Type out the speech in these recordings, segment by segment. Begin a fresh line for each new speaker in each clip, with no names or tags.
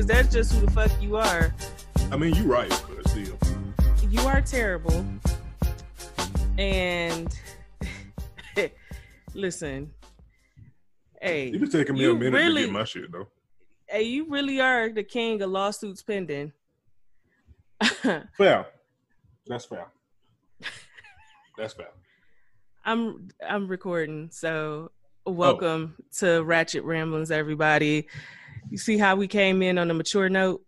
Anyways, cause that's just who the fuck you are.
I mean, you're right, but still.
You are terrible. And listen, hey,
It been taking me
You
a minute
really-
to get my shit though.
hey, you really are the king of lawsuits pending.
Fair. That's fair. That's fair.
I'm I'm recording, so
Oh.
welcome to Ratchet Ramblings, everybody. You see how we came in on a mature note?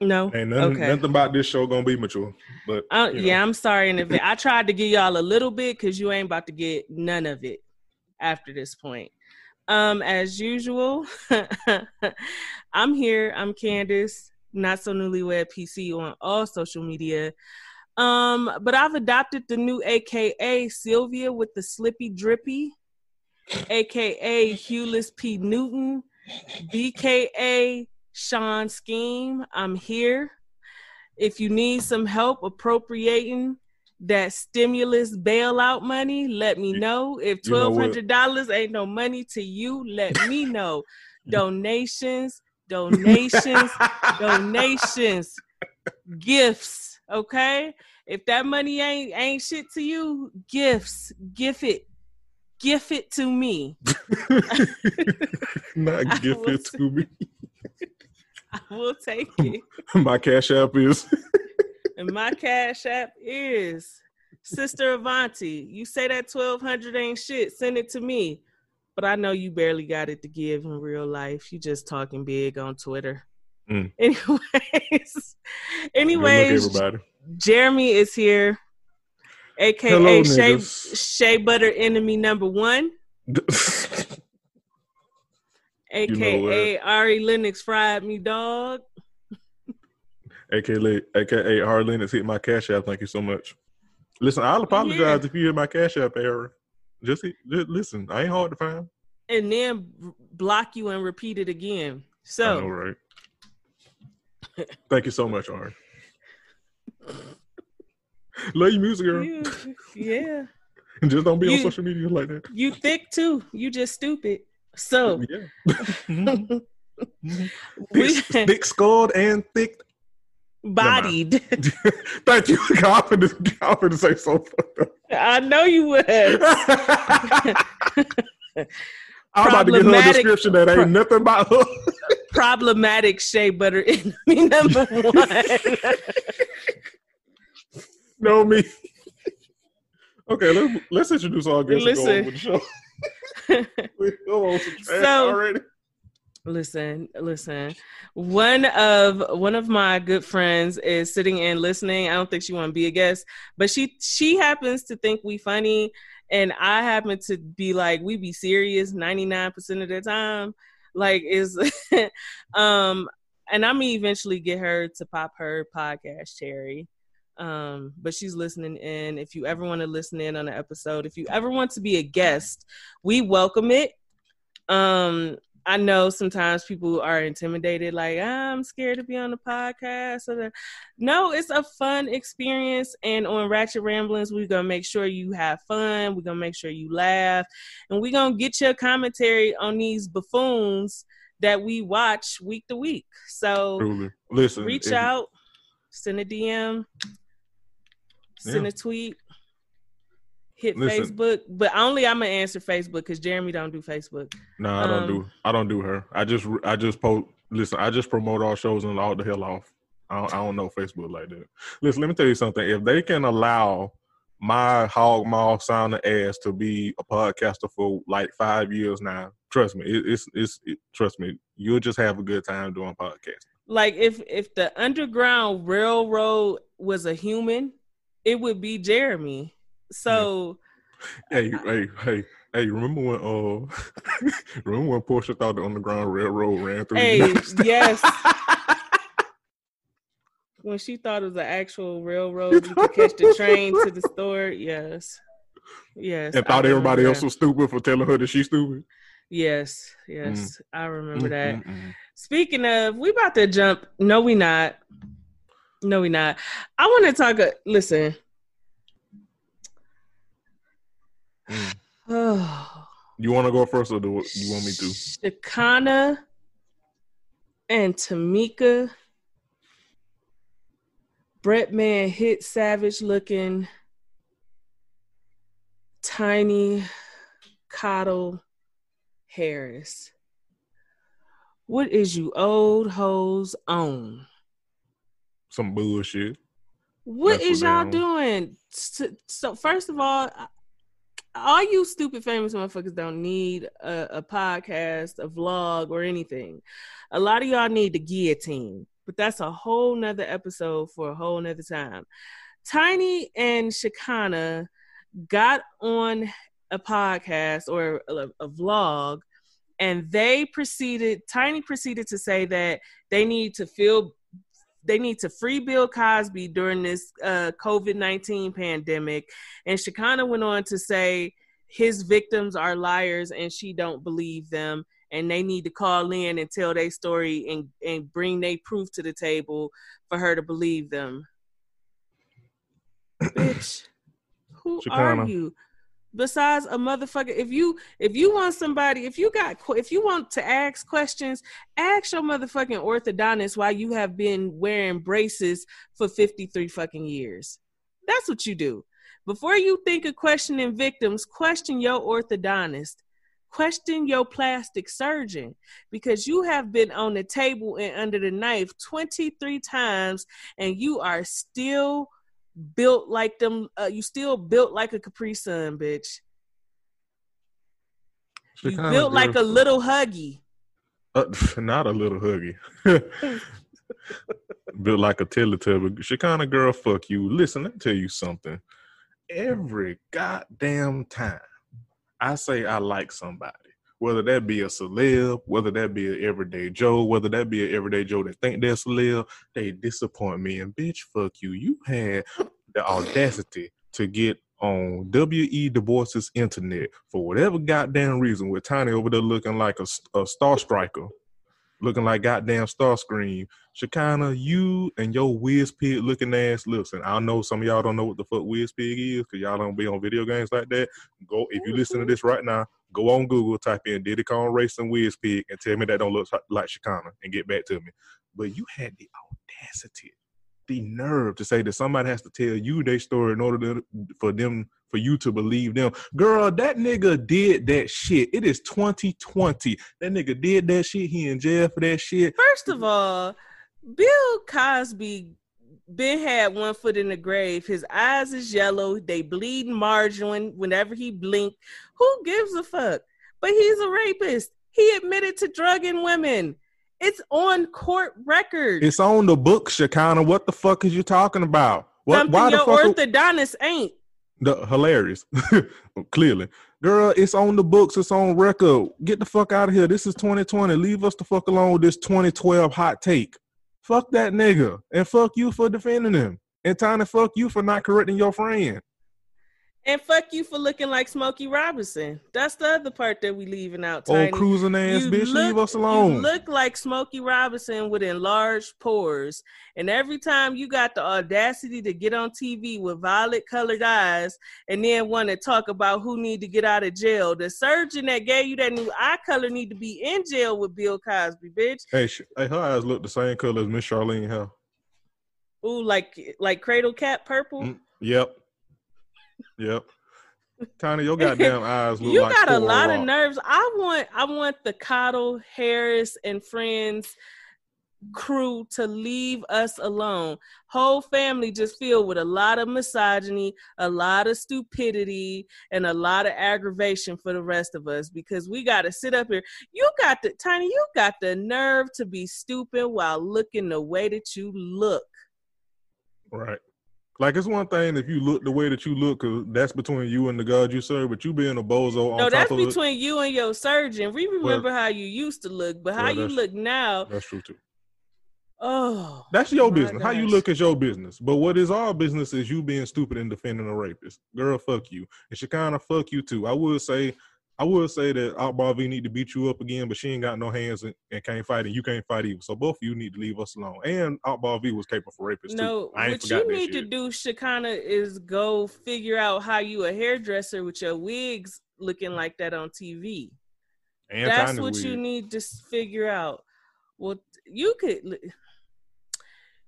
No,
Ain't nothing,
okay.
nothing about this show gonna be mature. But
Uh,
you know.
yeah, I'm sorry in advance. I tried to give y'all a little bit because you ain't about to get none of it after this point. Um, as usual, I'm here. I'm Candace, not so newlywed PC on all social media. Um, but I've adopted the new AKA Sylvia with the slippy drippy, AKA Hewless P. Newton, BKA Sean Scheme. I'm here. If you need some help appropriating that stimulus bailout money, let me know. If twelve hundred dollars ain't no money to you, let me know. donations, donations, donations, gifts. Okay, if that money ain't ain't shit to you, gifts, gift it, gift it to me.
Not
I will
it to me.
I will take it.
My cash app is
And my cash app is Sister Avanti. You say that twelve hundred ain't shit, send it to me. But I know you barely got it to give in real life. You just talking big on Twitter.
Mm.
Anyways, anyways,
everybody.
Jeremy is here, aka
Hello,
Shea. Shea Butter Enemy Number One, aka Ari Lennox Fried Me Dog.
AKA AKA Harlan has hit my cash app. Thank you so much. Listen, I'll apologize
Yeah.
if you hit my cash app error. Just, just listen. I ain't hard to find.
and then block you and repeat it again. So
know, right? Thank you so much, Ari. Love your music, girl.
you, yeah,
Just don't be on social media like that.
you thick too. You just stupid. So
Yeah. Mhm. Mhm.
we
thick, thick skulled and thick.
bodied.
Thank you. I'm finna, I'm finna say so fucked up.
I know you would.
I'm about to get her a
Problematic-
description that ain't
pro-
nothing about her.
Problematic shea butter enemy number one.
know me. Okay, let's let's introduce our guest and go on
Listen.
With the show. we go on some trash
So-
already.
listen, listen. One of one of my good friends is sitting and listening. I don't think she want to be a guest, but she she happens to think we funny, and I happen to be like we be serious ninety nine percent of the time. Like is um, and I'm gonna eventually get her to pop her podcast cherry. Um, but she's listening in. If you ever want to listen in on an episode, if you ever want to be a guest, we welcome it. Um, I know sometimes people are intimidated, like "Ah, I'm scared to be on the podcast. Or. No, it's a fun experience, and on Ratchet Ramblings, we're gonna make sure you have fun. We're gonna make sure you laugh, and we're gonna get your commentary on these buffoons that we watch week to week. So
Truly. Listen,
reach
if-
out, send a DM, send
Yeah.
a tweet, hit
Listen.
Facebook, but only I'm gonna answer Facebook because Jeremy don't do Facebook.
No, I don't
um,
do. I don't do her. I just I just post. Listen, I just promote all shows and all the hell off. I don't, I don't know Facebook like that. Listen, let me tell you something. If they can allow my hog mouth sounding ass to be a podcaster for like five years now, trust me, it, it's it's it, trust me, you'll just have a good time doing podcasts.
like if if the underground railroad was a human it would be Jeremy. So
Hey, hey, hey, hey! Remember when? Uh, remember when Porsha thought the Underground Railroad ran through?
Hey, yes. when she thought it was an actual railroad, you could catch the train to the store. Yes, yes.
and thought everybody
remember
else was stupid for telling her that she's stupid.
Yes, yes, I remember that.
Mm, mm, mm.
Speaking of, we about to jump. No, we not. No, we not. I want to talk. uh, Listen.
Mm.
Oh,
You want to go first, or do you want me to?
Shekinah and Tamika. Brett Man hit savage looking tiny Cottle Harris. What is you old hoes on?
Some bullshit.
What
That's
is y'all doing? So, so first of all, all you stupid famous motherfuckers don't need a, a podcast, a vlog, or anything. A lot of y'all need the guillotine, but that's a whole nother episode for a whole nother time. Tiny and Shekinah got on a podcast or a, a vlog and they proceeded tiny proceeded to say that they need to feel they need to free bill cosby during this uh, covid-19 pandemic. And Shekinah went on to say his victims are liars and she don't believe them. And they need to call in and tell their story and, and bring their proof to the table for her to believe them. Bitch who are you besides a motherfucker if you if you want somebody if you got if you want to ask questions ask your motherfucking orthodontist why you have been wearing braces for 53 fucking years. That's what you do. Before you think of questioning victims question your orthodontist. Question your plastic surgeon because you have been on the table and under the knife 23 times and you are still built like them uh, you still built like a capri sun bitch you built like a little huggy
Uh, not a little huggy. Built like a Teletubby. Shekinah girl, fuck you. Listen, let me tell you something. Every goddamn time I say I like somebody, whether that be a celeb, whether that be an everyday Joe, whether that be an everyday Joe that think they're celeb, they disappoint me. And bitch, fuck you. You had the audacity to get on W.E. Du Bois's internet for whatever goddamn reason with Tiny over there looking like a, a star striker, looking like goddamn Starscream. Shekinah, you and your Wizpig looking ass. Listen, I know some of y'all don't know what the fuck Wizpig is because y'all don't be on video games like that. Go if you listen to this right now, go on Google, type in Diddy Kong Racing Wizpig and tell me that don't look like Shekinah and get back to me. But you had the audacity, the nerve to say that somebody has to tell you their story in order to, for them for you to believe them. Girl, that nigga did that shit. It is 2020. That nigga did that shit. He in jail for that shit.
first of all bill cosby been had one foot in the grave his eyes is yellow they bleed margarine whenever he blink who gives a fuck but he's a rapist he admitted to drugging women it's on court record
It's on the book, Shekinah. What the fuck is you talking about? What?
something
Why the
your
fuck? are-
orthodontist ain't
The hilarious, clearly, girl. It's on the books. It's on record. Get the fuck out of here. This is 2020. Leave us the fuck alone with this 2012 hot take. Fuck that nigga, and fuck you for defending him, and Tiny, fuck you for not correcting your friend.
And fuck you for looking like smokey robinson that's the other part that we leaving out
Old cruising ass
You
bitch, leave us alone.
You look like Smokey Robinson with enlarged pores. And every time you got the audacity to get on TV with violet colored eyes and then want to talk about who need to get out of jail, the surgeon that gave you that new eye color need to be in jail with Bill Cosby, bitch.
hey, sh- hey, her eyes look the same color as Miss Charlene hair.
Ooh, like like cradle cap purple.
Mm. Yep, yep. Tiny, your goddamn eyes look
you
like
got a lot of nerves. I want I want the Cottle, Harris, and friends crew to leave us alone. Whole family just filled with a lot of misogyny, a lot of stupidity, and a lot of aggravation for the rest of us because we got to sit up here. You got the tiny, you got the nerve to be stupid while looking the way that you look.
Right. Like it's one thing if you look the way that you look, cause that's between you and the God you serve. But you being a bozo
No, that's
it,
between you and your surgeon. We remember how you used to look, but how
Well,
you look now,
that's true too.
oh,
That's your business. How you look is your business. But what is our business is you being stupid and defending a rapist. Girl, fuck you. And she kind of fuck you too. I would say, I would say that Outbar V need to beat you up again, but she ain't got no hands and, and can't fight, and you can't fight either. So both of you need to leave us alone. And Outbar V was capable for rapists
no.
too. I
What you need to do, Shekinah, is go figure out how you a hairdresser with your wigs looking mm. like that on TV.
And
That's what you need to figure out. Well, you could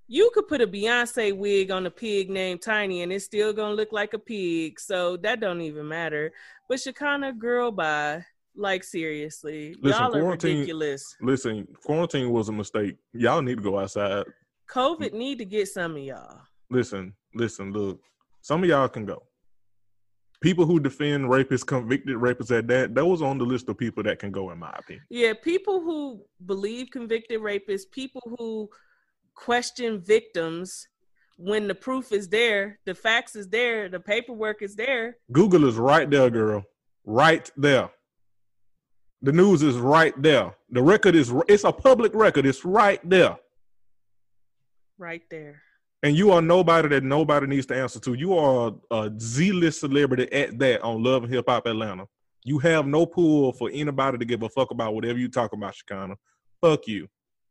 you could put a Beyonce wig on a pig named Tiny and it's still gonna look like a pig. So that don't even matter. But Shekinah girl bye. Like seriously.
Listen,
Y'all are
quarantine-
ridiculous.
Listen, quarantine was a mistake. Y'all need to go outside.
COVID need to get some of y'all.
Listen, listen, look. Some of y'all can go. People who defend rapists, convicted rapists at that, that was on the list of people that can go, in my opinion.
Yeah, people who believe convicted rapists, people who question victims when the proof is there, the facts is there, the paperwork is there.
Google is right there, girl. Right there. The news is right there. The record is it's a public record. It's right there.
Right there.
And you are nobody that nobody needs to answer to. You are a Z-list celebrity at that on Love and Hip Hop Atlanta. You have no pull for anybody to give a fuck about whatever you talk about, Chicana. Fuck you.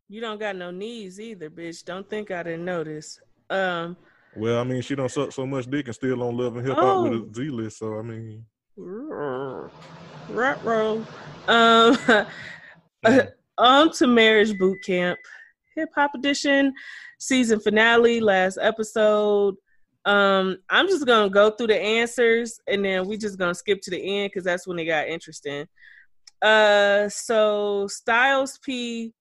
You don't got no knees either, bitch. Don't think I didn't notice. Um
Well, I mean, she don't suck so much dick and still on Love and Hip Hop with
Oh.
a Z-list. So I mean,
Rut roll. Um on to marriage boot camp. Hip hop edition, season finale, last episode. Um, I'm just gonna go through the answers and then we just gonna skip to the end because that's when it got interesting. Uh so Styles P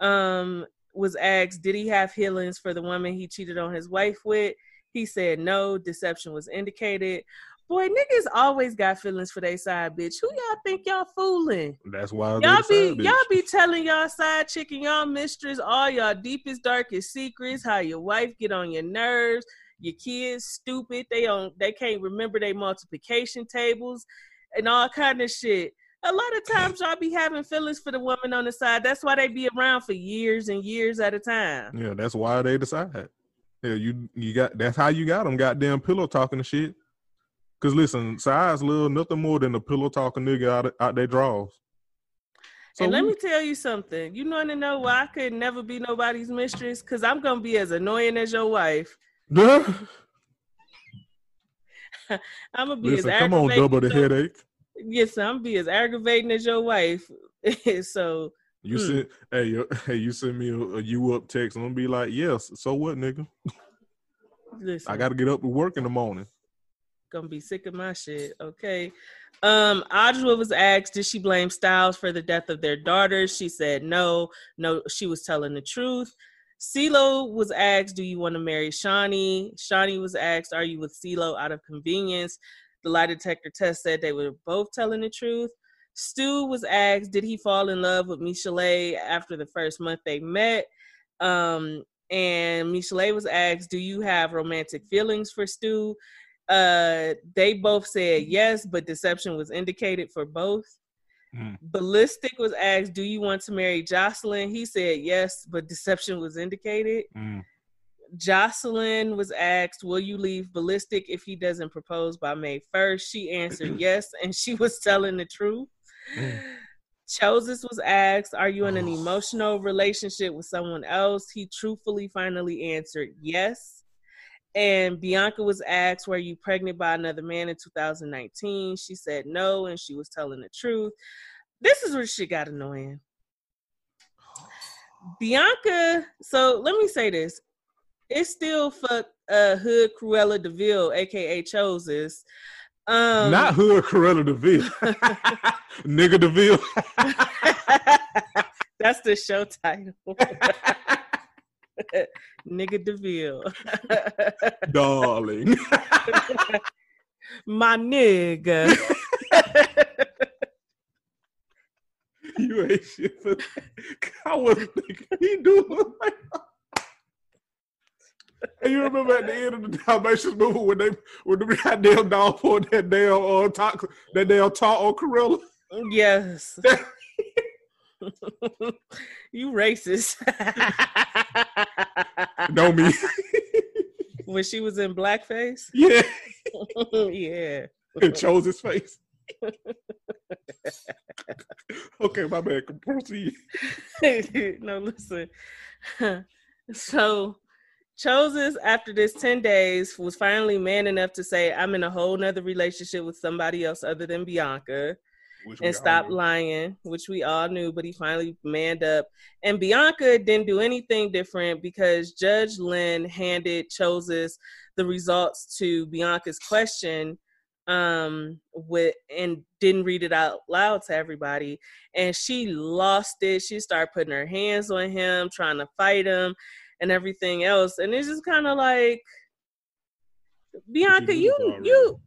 um was asked, did he have healings for the woman he cheated on his wife with? He said no, deception was indicated. Boy, niggas always got feelings for their side bitch. Who y'all think y'all fooling?
that's why
Y'all be y'all
bitch.
be telling y'all side chick and y'all mistress all y'all deepest darkest secrets. How your wife get on your nerves. Your kids stupid. They don't. They can't remember their multiplication tables and all kind of shit. A lot of times y'all be having feelings for the woman on the side. That's why they be around for years and years at a time.
Yeah, that's why they decide. Yeah, you you got that's how you got them goddamn pillow talking and shit. Cause listen, size little nothing more than a pillow talking nigga out out their drawers. So
and let
we-
me tell you something. You want to know why I could never be nobody's mistress? Because I'm gonna be as annoying as your wife. I'm gonna be
listen,
as
come on, double the headache.
Yes, I'm be as aggravating as your wife. so
You
Hmm.
send hey you, hey you send me a, a you up text. I'm gonna be like, yes. So what, nigga?
listen,
I got to get up to work in the morning.
gonna be sick of my shit. Okay. Um, Audra was asked, did she blame Styles for the death of their daughter? She said no. No, she was telling the truth. CeeLo was asked, do you want to marry Shani? Shani was asked, are you with CeeLo out of convenience? The lie detector test said they were both telling the truth. Stu was asked, did he fall in love with Michelet after the first month they met? Um, and Michelet was asked, do you have romantic feelings for Stu? Uh, they both said yes, but deception was indicated for both.
Mm.
Ballistic was asked, "Do you want to marry Jocelyn?" He said yes, but deception was indicated.
Mm.
Jocelyn was asked, "Will you leave Ballistic if he doesn't propose by May 1st? She answered yes, and she was telling the truth.
Mm.
Choses was asked, "Are you in an emotional relationship with someone else?" He truthfully finally answered yes. And Bianca was asked, Were you pregnant by another man in 2019? She said no, and she was telling the truth. This is where shit got annoying. Bianca, so let me say this. It's still fuck uh Hood Cruella DeVille, aka Choses. Um
Not Hood Corella DeVille. Nigga DeVille.
That's the show title. Nigga DeVille.
Darling.
My nigga.
you ain't shit for that. I was thinking he doing like And you remember at the end of the Dalmatians movie when they when the goddamn dog pulled that damn uh talk that damn talk on Corella?
Yes. you racist.
Know me.
when she was in blackface?
yeah.
yeah.
And chose his face. okay, my bad. Proceed.
no, listen. so Chosis after this 10 days was finally man enough to say, I'm in a whole nother relationship with somebody else other than Bianca
Which
and stop lying, which we all knew, but he finally manned up. And Bianca didn't do anything different because Judge Lynn handed Chosis the results to Bianca's question um with and didn't read it out loud to everybody. And she lost it. She started putting her hands on him trying to fight him and everything else and it's just kind of like bianca you you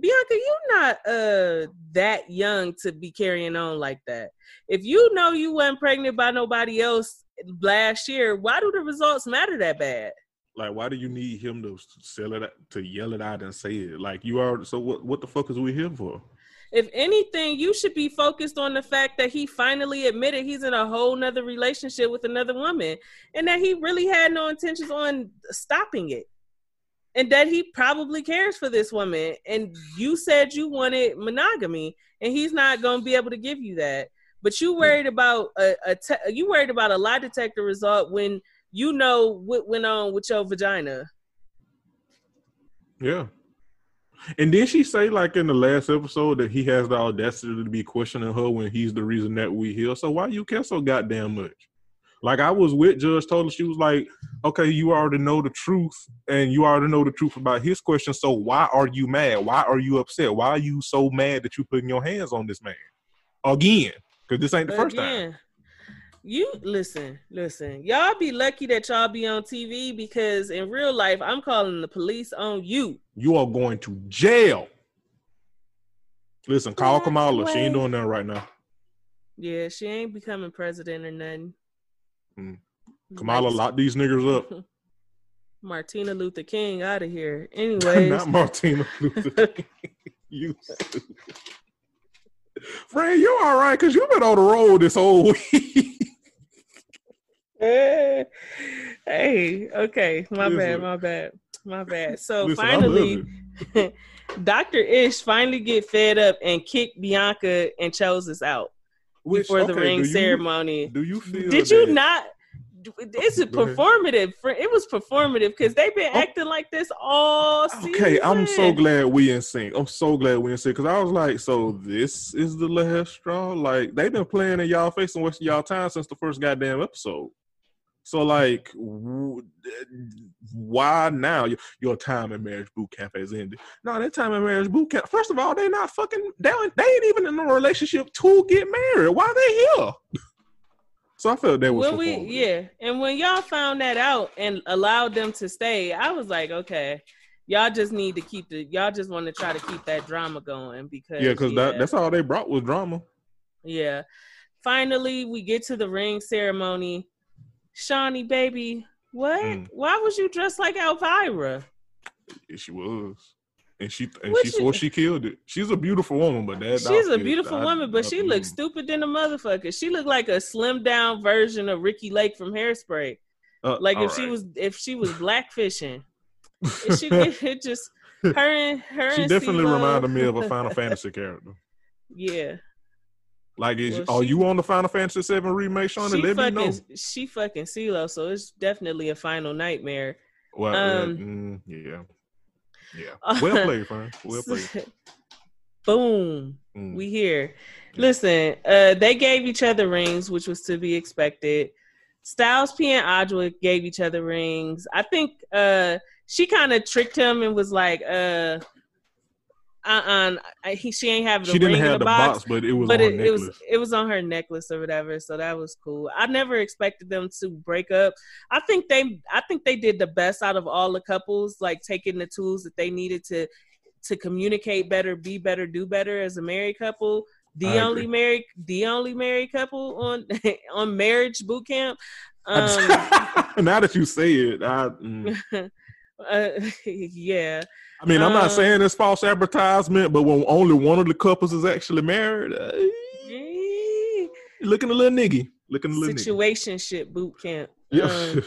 bianca you're not uh that young to be carrying on like that if you know you weren't pregnant by nobody else last year why do the results matter that bad
Like, why do you need him to sell it, to yell it out and say it? Like, you are. So, what? What the fuck is we here for?
If anything, you should be focused on the fact that he finally admitted he's in a whole nother relationship with another woman and that he really had no intentions on stopping it. And that he probably cares for this woman. And you said you wanted monogamy, and he's not going to be able to give you that. But you hmm. worried about a, a te- you worried about a lie detector result when you know what went on with your vagina.
Yeah. And then she say like in the last episode that he has the audacity to be questioning her when he's the reason that we here. So why you care so goddamn much? Like I was with Judge told her she was like, okay, you already know the truth and you already know the truth about his question. So why are you mad? Why are you upset? Why are you so mad that you're putting your hands on this man again? Because this ain't the first time.
Again, You listen, listen. Y'all be lucky that y'all be on TV because in real life, I'm calling the police on you.
You are going to jail. Listen, call
That's
Kamala. She ain't doing that right now.
Yeah, she ain't becoming president or nothing.
Mm. Kamala,
Like,
lock these niggers up.
Martina Luther King out of here. Anyways,
Not Martina Luther King. you stupid. Fran, you all right? Because you've been on the road this whole week.
Hey, okay, my
Listen.
bad, my bad, my bad. So
Listen,
finally. Dr. Ish finally get fed up and kicked Bianca and chose us out
Which,
before the ring
do you-
ceremony.
Do you feel
Did you not? It's a performative. fr- It was performative because they've been oh. acting like this all season.
Okay, I'm so glad we in sync. I'm so glad we in sync because I was like, so this is the last straw. Like they've been playing in y'all face and wasting y'all time since the first goddamn episode. So like, w- why now? Your, your time in marriage boot camp has ended. No, that time in marriage boot camp. First of all, they not fucking. They, they ain't even in a relationship to get married. Why they here? So I felt that was
When we, yeah, and when y'all found that out and allowed them to stay, I was like, okay, y'all just need to keep the, y'all just want to try to keep that drama going because
yeah, because that, that's all they brought was drama.
Yeah. Finally, we get to the ring ceremony. Shani, baby, what?
Mm.
Why was you dressed like Elvira?
Yeah, she was. And she and
What
she
you-
swore she killed it. She's a beautiful woman, but that
She's a beautiful
I-
woman, but she looks
mm.
stupid than a motherfucker. She looked like a slimmed down version of Ricki Lake from Hairspray.
Uh,
Like if she was if she was blackfishing. She it just her and her
she
and
definitely
CeeLo-
reminded me of a Final Fantasy character.
Yeah.
Like, is
Well,
are
she-
you on the Final Fantasy Seven remake?
She
Let me know.
fucking she fucking CeeLo, so it's definitely a final nightmare.
Well,
um,
mm, yeah, yeah. Well played, friend. Well played.
Boom.
Mm.
We here. Listen, uh, they gave each other rings, which was to be expected. Styles P and Adwa gave each other rings. I think uh, she kind of tricked him and was like, uh, uh, uh he she ain't having the
she didn't have
the box,
box, but it was
but
on her
it, it was
necklace.
it was on her necklace or whatever. So that was cool. I never expected them to break up. I think they I think they did the best out of all the couples, like taking the tools that they needed to to communicate better, be better, do better as a married couple. The
I
only
agree.
married the only married couple on on marriage boot camp. Um
now that you say it, I, mm,
Uh, yeah.
I mean, I'm not
Um,
saying it's false advertisement, but when only one of the couples is actually married, uh, looking a little niggy, looking a little niggy.
Situationship boot camp.
Yeah.
Um,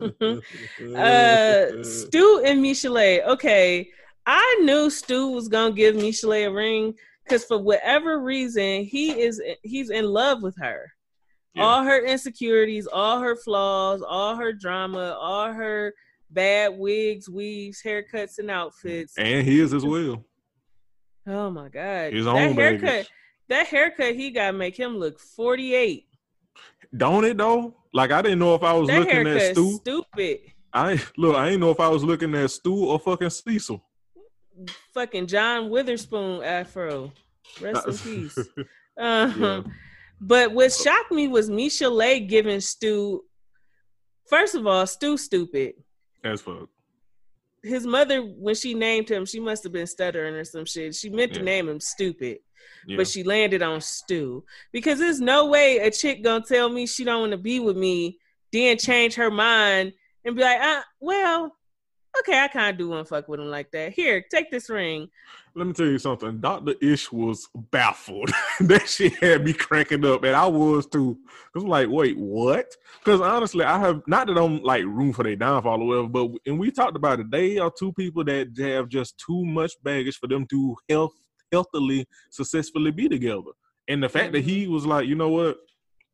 uh, Stu and Michelet. Okay, I knew Stu was gonna give Michelet a ring because for whatever reason he is he's in love with her.
Yeah.
All her insecurities, all her flaws, all her drama, all her bad wigs, weaves, haircuts, and outfits.
and his as well.
Oh my god,
His
that
own
haircut,
baggage.
that haircut he got make him look forty eight.
Don't it though? Like I didn't know if I was
That
looking at Stu.
stupid.
I look. I didn't know if I was looking at Stu or fucking Cecil.
Fucking John Witherspoon afro. Rest in peace. Um,
Yeah.
But what shocked me was Misha Lay giving Stu. First of all, Stu stupid.
As fuck.
His mother, when she named him, she must have been stuttering or some shit. She meant to
Yeah.
name him stupid,
Yeah.
but she landed on Stu because there's no way a chick gonna tell me she don't want to be with me, then change her mind and be like, uh, well, okay, I kind of do want to fuck with him like that. Here, take this ring.
Let me tell you something. Dr. Ish was baffled. that shit had me cracking up, and I was too. Cause I'm like, wait, what? Because honestly, I have not that I'm like room for their downfall or whatever, but and we talked about it. They are two people that have just too much baggage for them to health healthily, successfully be together. And the fact that he was like, you know what,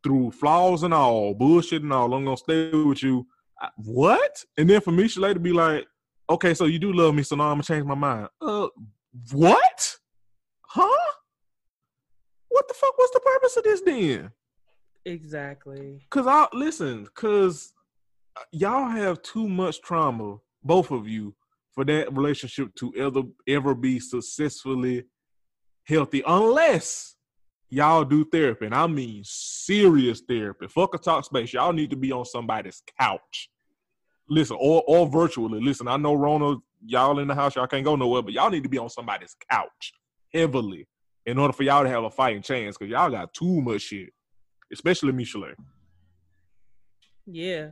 through flaws and all, bullshit and all, I'm gonna stay with you. I- what? And then for me, she later be like, okay, so you do love me, so now I'm gonna change my mind. Uh, what? Huh? What the fuck was the purpose of this then?
Exactly.
Cause I listen, cause y'all have too much trauma, both of you, for that relationship to ever ever be successfully healthy, unless y'all do therapy, and I mean serious therapy. Fuck a talk space. Y'all need to be on somebody's couch. Listen, or or virtually. Listen, I know Rona, y'all in the house, y'all can't go nowhere, but y'all need to be on somebody's couch heavily in order for y'all to have a fighting chance, because y'all got too much shit. Especially Michelet.
Yeah.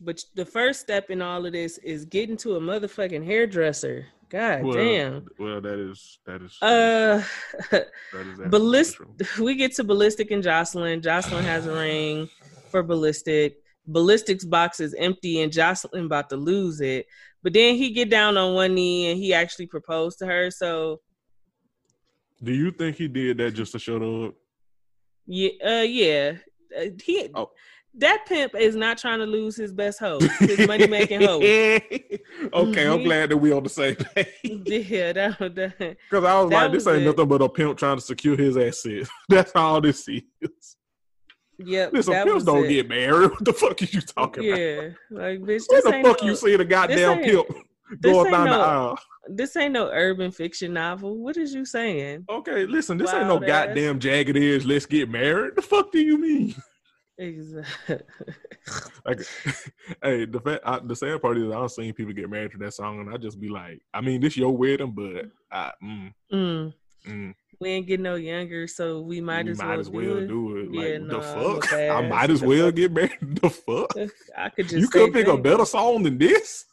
But the first step in all of this is getting to a motherfucking hairdresser. God
Well,
damn.
Well, that is that is
Uh,
that is absolutely
we get to ballistic and Jocelyn. Jocelyn has a ring for ballistic. Ballistic's box is empty, and Jocelyn about to lose it. But then he get down on one knee and he actually proposed to her. So
Do you think he did that just to shut up?
yeah, uh, yeah. Uh, he
Oh.
that pimp is not trying to lose his best hoe, his money making hoe.
okay, I'm
Mhm.
glad that we on the same page.
Yeah, that,
Because I was
That
like, this
was
ain't
it.
nothing but a pimp trying to secure his assets. That's all this is.
Yep.
Listen,
that
pimps don't
it.
get married. What the fuck are you talking about?
Yeah, like bitch.
Where the fuck
no,
you see the goddamn pimp going down the aisle?
This ain't no urban fiction novel. What is you saying?
Okay, listen, this ain't no
ass.
goddamn jagged edge. Let's get married. The fuck do you mean?
Exactly.
Like, hey, the fact, I, the sad part is I've seen people get married to that song, and I just be like, I mean, this your wedding, but I, mm,
mm.
mm,
We ain't getting no younger, so we might as
might
well,
as well
do, it.
do it. Like,
Yeah,
the
nah,
fuck? I might as well get married. The fuck?
I could just
You could pick a better song than this.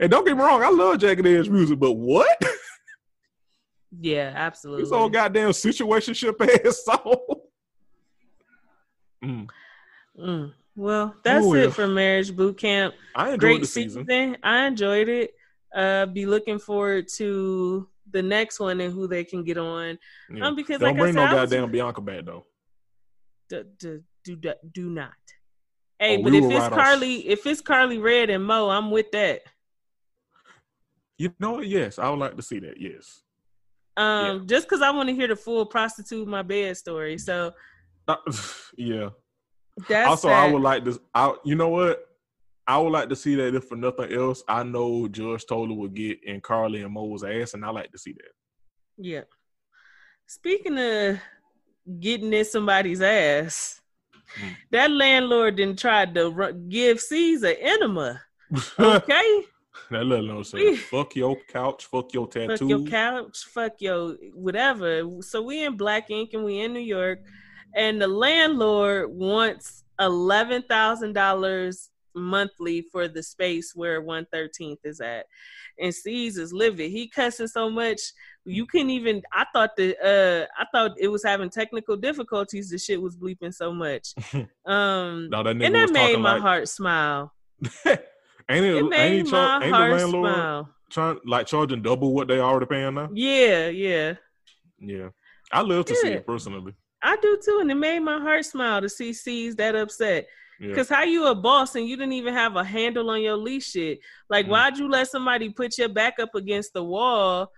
And don't get me wrong, I love jagged edge music, but what?
Yeah, absolutely.
This old goddamn situationship ass song. Mm,
Mm. Well, that's
Oh, well.
it for marriage boot camp.
I enjoyed
Great
the season.
season. I enjoyed it. Uh, be looking forward to the next one and who they can get on.
Yeah.
Um, because
Don't
like
bring
I
no
said, was-
goddamn Bianca back though.
do, do, do, do not. Hey,
Oh,
but
we
if it's
right on-
Karlie, if it's Karlie Redd and Mo, I'm with that.
You know what? Yes, I would like to see that. Yes.
Um, just because I want to hear the full prostitute my bed story. So
Uh, yeah.
that's
also, I would like to. I, you know what? I would like to see that. If for nothing else, I know Judge Toler would get in Karlie and Mo's ass, and I like to see that.
Yeah. Speaking of getting in somebody's ass,
Mm.
that landlord didn't try to give Ceaser enema. Okay,
that little no say, fuck your couch, fuck your tattoo.
fuck your couch, fuck your whatever. So we in Black Ink and we in New York, and the landlord wants eleven thousand dollars monthly for the space where 113th is at. And C's is livid. He cussing so much you couldn't even I thought that uh I thought it was having technical difficulties. The shit was bleeping so much. Um
No, that
and that
was
made my
like-
heart smile.
ain't it?
It
ain't,
made
char-
my
ain't the
heart smile.
trying like charging double what they already paying now?
Yeah, yeah.
Yeah, I love to see it personally.
I do too, and it made my heart smile to see C's that upset.
Yeah,
Cause how you a boss and you didn't even have a handle on your leash shit? Like,
Mm.
why'd you let somebody put your back up against the wall,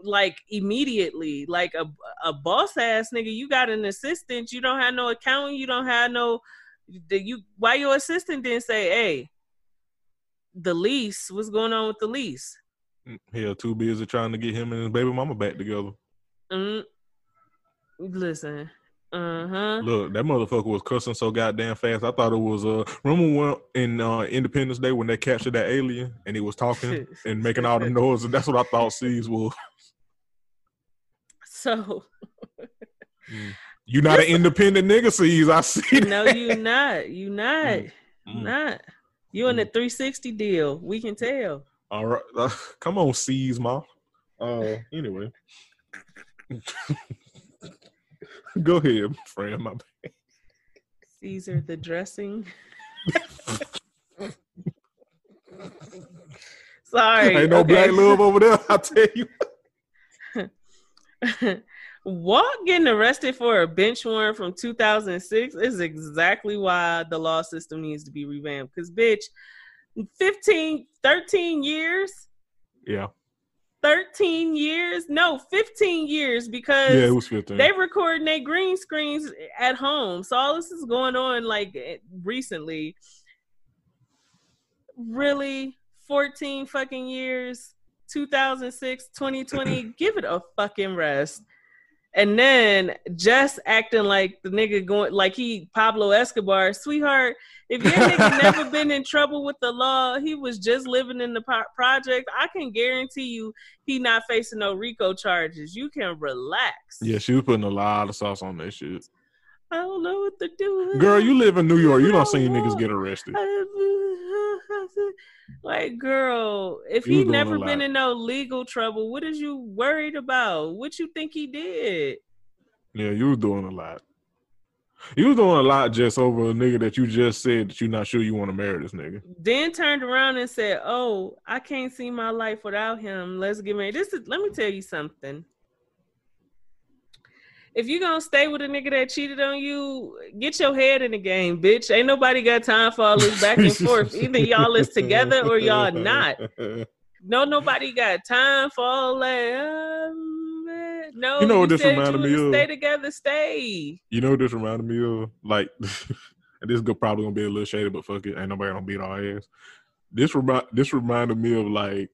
like immediately? Like a a boss ass nigga, you got an assistant, you don't have no accountant, you don't have no. The, you why your assistant didn't say, hey, the lease? What's going on with the lease?
hell, too busy trying to get him and his baby mama back together.
Mm, listen, huh.
Look, that motherfucker was cussing so goddamn fast. I thought it was uh remember when in uh Independence Day when they captured that alien and he was talking and making all the noise And that's what I thought C's was.
So
You not an independent nigga, C's. I see.
no, you not. You not.
Mm.
Not. You in the 360 deal. We can tell.
All right, uh, come on, C's, ma. Uh, anyway, go ahead, friend. My bad.
Caesar the dressing. Sorry.
Ain't no
okay.
black love over there. I tell you.
Walt getting arrested for a bench warrant from 2006 is exactly why the law system needs to be revamped. Because, bitch, 15, 13 years,
Yeah,
13 years, no, 15 years because
yeah, it was fifteen.
they recording their green screens at home. So all this is going on like eh, recently. Really? 14 fucking years, 2006, 2020, give it a fucking rest. And then just acting like the nigga going like he Pablo Escobar, sweetheart. If your nigga never been in trouble with the law, he was just living in the po- project. I can guarantee you, he not facing no RICO charges. You can relax.
yeah, she was putting a lot of sauce on that shit.
I don't know what to do.
Girl, you live in New York. You don't see niggas get arrested.
Like, girl, if he never been in no legal trouble, what is you worried about? What you think he did?
Yeah, you was doing a lot. You was doing a lot just over a nigga that you just said that you're not sure you want to marry this nigga.
Then turned around and said, "Oh, I can't see my life without him. Let's get married." This is. Let me tell you something. If you gonna stay with a nigga that cheated on you, get your head in the game, bitch. Ain't nobody got time for all this back and forth. Either y'all is together or y'all not. No, nobody got time for all that. Um, no,
You know what this reminded me of?
Stay together, stay.
You know what this reminded me of? Like, and this is probably gonna be a little shady, but fuck it, ain't nobody gonna beat our ass. This remind this reminded me of like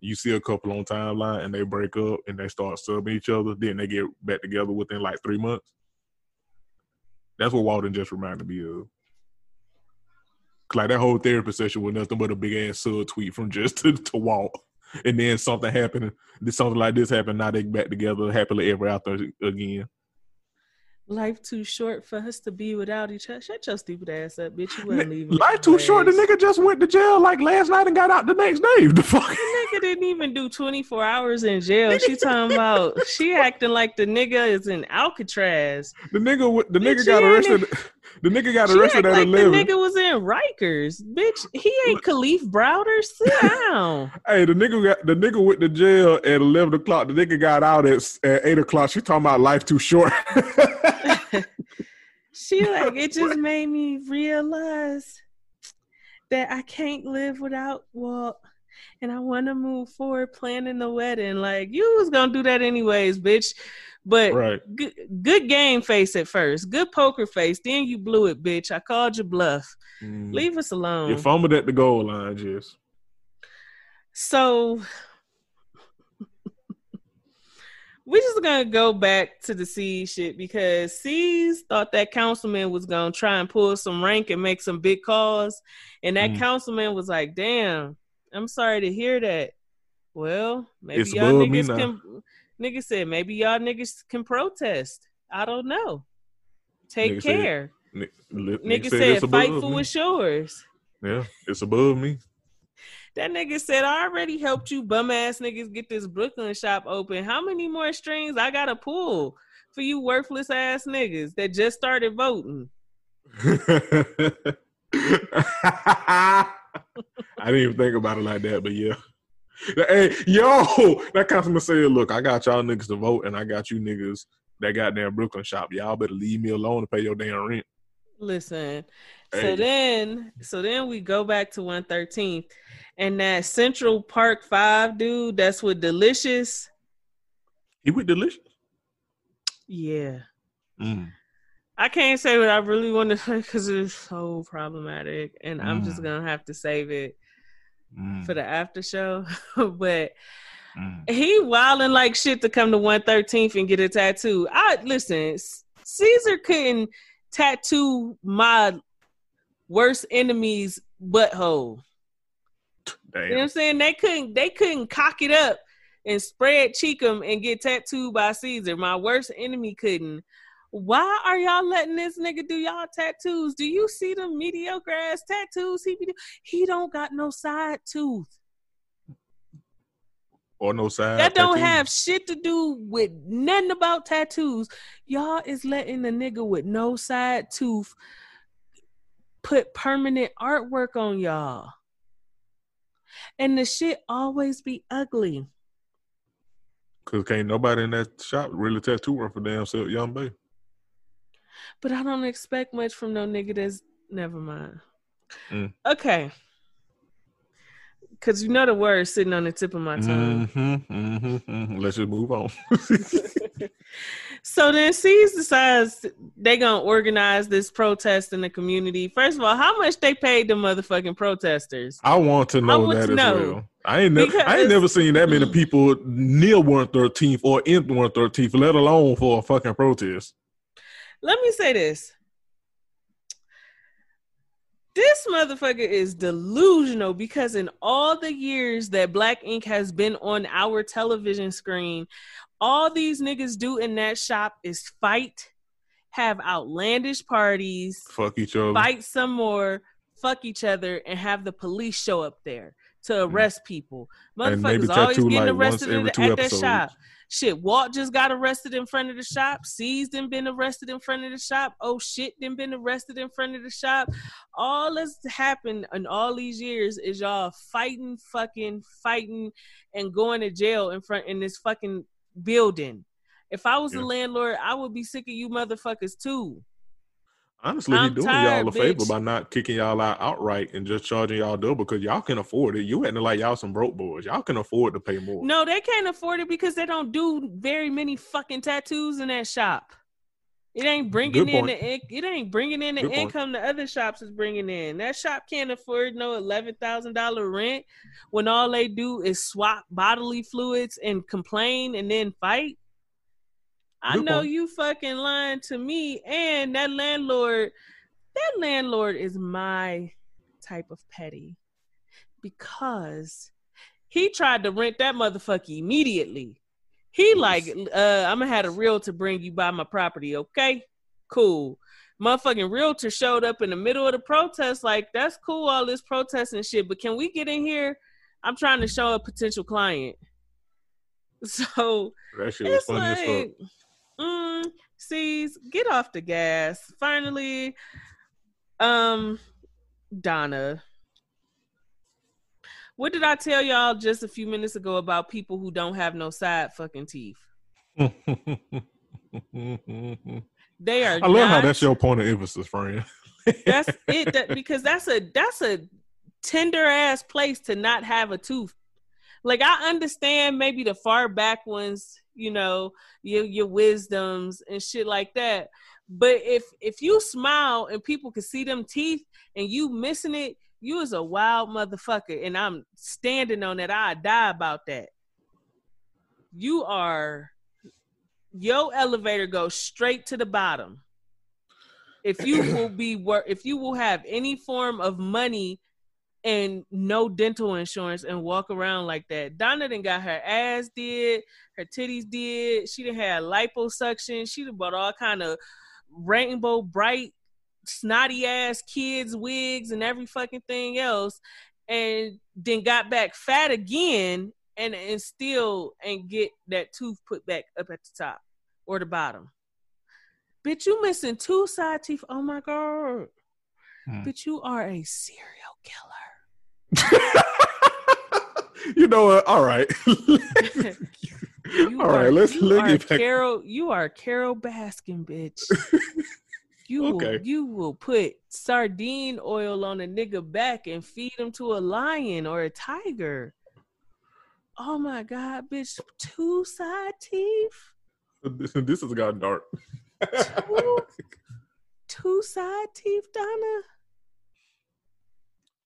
you see a couple on timeline and they break up and they start subbing each other, then they get back together within like three months. That's what Walden just reminded me of. Like that whole therapy session was nothing but a big ass sub tweet from just to, to Walt. And then something happened, something like this happened. Now they back together happily ever after again.
Life too short for us to be without each other. Shut your stupid ass up, bitch. You wasn't leaving.
Life too short. The nigga just went to jail like last night and got out the next day. The fuck.
nigga didn't even do 24 hours in jail. She talking about she acting like the nigga is in Alcatraz.
The nigga, the
Bitch,
nigga got arrested. The nigga got arrested at
like
eleven.
the nigga was in Rikers. Bitch, he ain't Kalief Browder. Sit down.
Hey, the nigga got the nigga went to jail at eleven o'clock. The nigga got out at, at eight o'clock. She talking about life too short.
she like it just made me realize that I can't live without Walt. And I want to move forward planning the wedding. Like you was gonna do that anyways, bitch. But
right.
good, good game face at first, good poker face. Then you blew it, bitch. I called you bluff.
Mm.
Leave us alone.
You fumbled at the goal line, Jess.
So we just gonna go back to the C shit because C's thought that councilman was gonna try and pull some rank and make some big calls, and that
Mm.
councilman was like, "Damn, I'm sorry to hear that." Well, maybe
It's
y'all niggas can. Nigga said maybe y'all niggas can protest. I don't know. Take
Nigga said-
care.
N-
Nigga
it's
said, "Fight for
me."
what's yours."
Yeah, it's above me.
That nigga said, I already helped you bum ass niggas get this Brooklyn shop open. How many more strings I gotta pull for you worthless ass niggas that just started voting?
I didn't even think about it like that, but yeah. Hey, yo, that customer said, look, I got y'all niggas to vote and I got you niggas that got goddamn Brooklyn shop. Y'all better leave me alone to pay your damn rent.
Listen.
Hey.
So then so then we go back to 113th and that Central Park 5 dude that's with Delicious.
He with delicious.
Yeah.
Mm.
I can't say what I really want to say because it's so problematic, and I'm just
Mm.
gonna have to save it
Mm.
for the after show. but
Mm.
he wilding like shit to come to 113th and get a tattoo. I listen, Ceaser couldn't tattoo my worst enemy's butthole.
Damn.
You know what I'm saying? They couldn't they couldn't cock it up and spread cheek 'em and get tattooed by Ceaser. My worst enemy couldn't. Why are y'all letting this nigga do y'all tattoos? Do you see the mediocre ass tattoos he be do? He don't got no side tooth.
Or no side.
That don't have shit to do with nothing about tattoos. Y'all is letting the nigga with no side tooth put permanent artwork on y'all. And the shit always be ugly.
Cause can't nobody in that shop really tattoo one for damn self young baby.
But I don't expect much from no nigga that's never mind.
Mm.
Okay. Cause you know the word sitting on the tip of my tongue.
Mm-hmm, mm-hmm, mm-hmm. Let's just move on.
So then Ceaser decides they gonna organize this protest in the community. First of all, how much they paid the motherfucking protesters?
I want to know
want
that
to
as
know.
well. I ain't never, I ain't never seen that many people near one thirteenth or in one thirteenth, let alone for a fucking protest.
Let me say this. This motherfucker is delusional because in all the years that Black Ink has been on our television screen, all these niggas do in that shop is fight, have outlandish parties,
Fuck each other.
fight some more, fuck each other, and have the police show up there to arrest people.
Mm.
Motherfuckers always getting arrested at, at that shop. Shit, Walt just got arrested in front of the shop. Ceaser then been arrested in front of the shop. Oh shit, then been arrested in front of the shop. All that's happened in all these years is y'all fighting, fucking fighting, and going to jail in front in this fucking building. If I was the
Yeah.
landlord, I would be sick of you motherfuckers too.
Honestly,
I'm
he doing
tired,
y'all a favor
bitch.
by not kicking y'all out outright and just charging y'all double because y'all can afford it. You acting like y'all some broke boys. Y'all can afford to pay more.
No, they can't afford it because they don't do very many fucking tattoos in that shop. It ain't bringing in the it ain't bringing in the
Good point.
income the other shops is bringing in. That shop can't afford no eleven thousand dollar rent when all they do is swap bodily fluids and complain and then fight. I know you fucking lying to me and that landlord. That landlord is my type of petty because he tried to rent that motherfucker immediately. He like, uh, I'm gonna have a realtor bring you by my property, okay? Cool. Motherfucking realtor showed up in the middle of the protest, like, that's cool, all this protest and shit, but can we get in here? I'm trying to show a potential client. So
That shit was funny as fuck.
Mm, Ceaser, get off the gas. Finally, um, Donna. What did I tell y'all just a few minutes ago about people who don't have no side fucking teeth? They are.
I love how that's your point of emphasis, friend.
That's it. That, because that's a that's a tender ass place to not have a tooth. Like I understand maybe the far back ones, you know, your your wisdoms and shit like that. But if if you smile and people can see them teeth and you missing it, you is a wild motherfucker. And I'm standing on that. I die about that. You are your elevator goes straight to the bottom. If you will be wor- if you will have any form of money and no dental insurance and walk around like that. Donna done got her ass did, her titties did. She done had liposuction. She done bought all kind of rainbow bright snotty ass kids wigs and every fucking thing else and then got back fat again and and still and get that tooth put back up at the top or the bottom. Bitch, you missing two side teeth. Oh my god.
Hmm.
Bitch, you are a serial killer.
you know what? All right.
You
All right,
are-
let's
you
let's
are
get back.
Carol, you are Carole Baskin, bitch. You
Okay.
will, you will put sardine oil on a nigga back and feed him to a lion or a tiger. Oh my god, bitch! Two side teeth,
This, this has gotten dark.
two, two side teeth, Donna.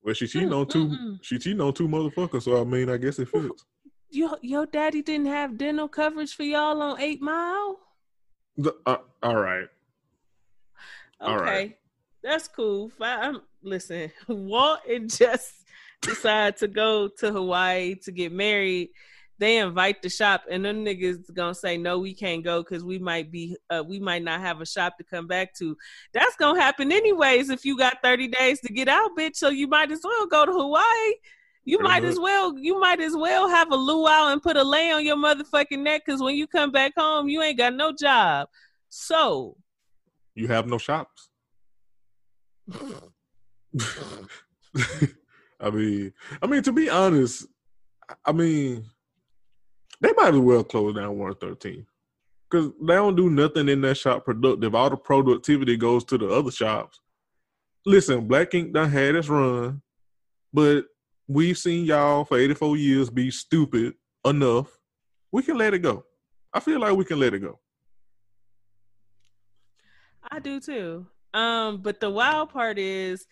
Well, she cheating on 2
Mm-mm.
She cheating on two motherfuckers. So I mean, I guess it fits.
Your your daddy didn't have dental coverage for y'all on Eight Mile.
The- uh, all right.
Okay,
All right.
that's cool. Fi- I'm listen. Walt and Jess decide to go to Hawaii to get married. They invite the shop, and them niggas gonna say no, we can't go because we might be, uh, we might not have a shop to come back to. That's gonna happen anyways if you got thirty days to get out, bitch. So you might as well go to Hawaii. You
Pretty
might as well, you might as well have a luau and put a lay on your motherfucking neck because when you come back home, you ain't got no job. So
You have no shops. I mean, I mean to be honest, I mean, they might as well close down one thirteen because they don't do nothing in that shop productive. All the productivity goes to the other shops. Listen, Black Ink done had its run, but we've seen y'all for eighty four years be stupid enough. We can let it go. I feel like we can let it go.
I do too. Um, but the wild part is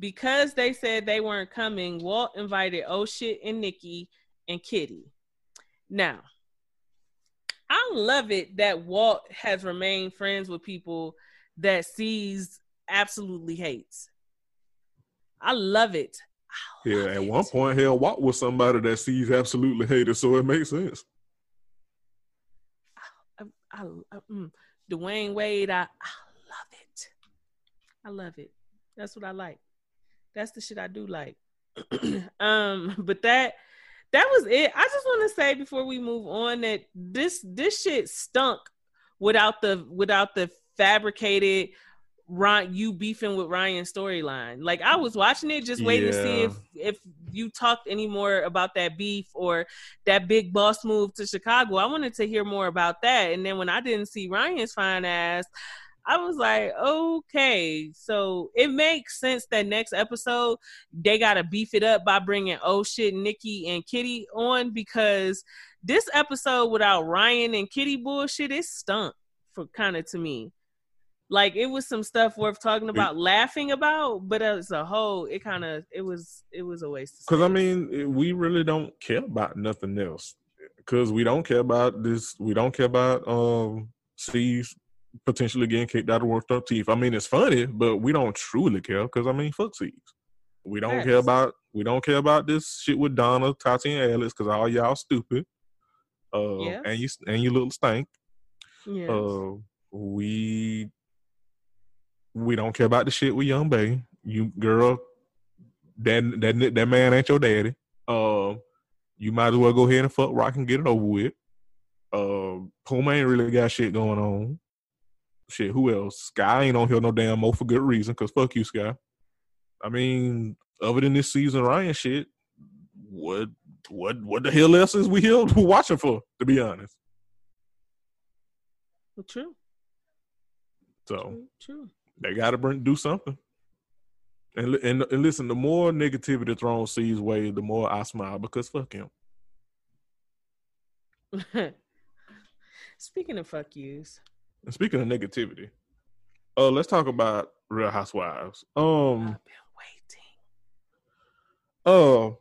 because they said they weren't coming, Walt invited Oh shit and Nikki and Kitty. Now, I love it that Walt has remained friends with people that Ceaser absolutely hates. I love it. I
Yeah, at
it.
one point, hell, Walt was somebody that Ceaser absolutely hated, so it makes sense.
I, I, I- mm, Dwyane Wade, I, I love it. I love it. That's what I like. That's the shit I do like. um, but that that was it. I just want to say before we move on that this this shit stunk without the without the fabricated Ryan you beefing with Ryan storyline. Like I was watching it just waiting to see if if you talked any more about that beef or that big boss move to Chicago. I wanted to hear more about that. And then when I didn't see Ryan's fine ass, I was like, okay, so it makes sense that next episode they gotta beef it up by bringing oh shit Nikki and Kitty on because this episode without Ryan and Kitty bullshit it stunk for kind of to me. Like it was some stuff worth talking about, laughing about, but as a whole, it kind of it was it was a waste.
Because I mean, we really don't care about nothing else. Because we don't care about this. We don't care about um Steve's potentially getting kicked out of worked up teeth. I mean, it's funny, but we don't truly care. Because I mean, fuck seeds. We don't care about. We don't care about this shit with Donna, Tati, and Alex. Because all y'all stupid. Uh,
Yeah.
and you and you little stank.
yeah.
Uh, we we don't care about the shit with Young Bae. You girl, that that that man ain't your daddy. Um, you might as well go ahead and fuck rock and get it over with. Uh, Puma ain't really got shit going on. Shit, who else? Sky ain't on here no damn more for good reason. Cause fuck you, Sky. I mean, other than this season Ryan shit, what what what the hell else is we here watching for? To be honest,
true,
so.
true, true.
They got to bring do something. And, and and listen, the more negativity thrown C's way, the more I smile because fuck him.
Speaking of fuck yous,
And speaking of negativity, uh, let's talk about Real Housewives. Um,
I've been waiting.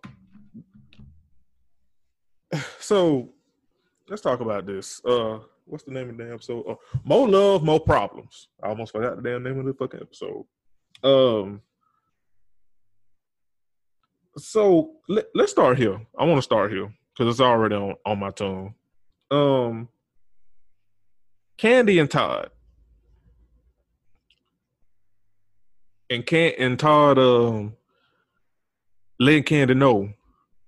uh, so let's talk about this. Uh, what's the name of the damn episode? Uh, more love, more problems. I almost forgot the damn name of the fucking episode. Um, so let, let's start here. I want to start here because it's already on, on my tongue. Um, Kandi and Todd. and can't and Todd um letting Kandi know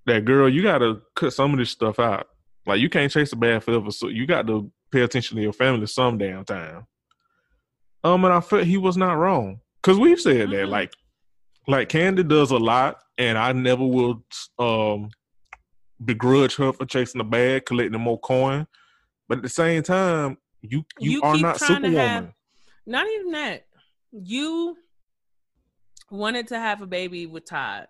that girl, you gotta cut some of this stuff out. Like you can't chase a bad forever, so you got to pay attention to your family some damn time. Um, and I felt he was not wrong because we've said that
Mhm.
like, like Kandi does a lot, and I never will um begrudge her for chasing the bag, collecting more coin. But at the same time, you you,
You
are
keep
not
trying to
Superwoman.
have- Not even that. You wanted to have a baby with Todd.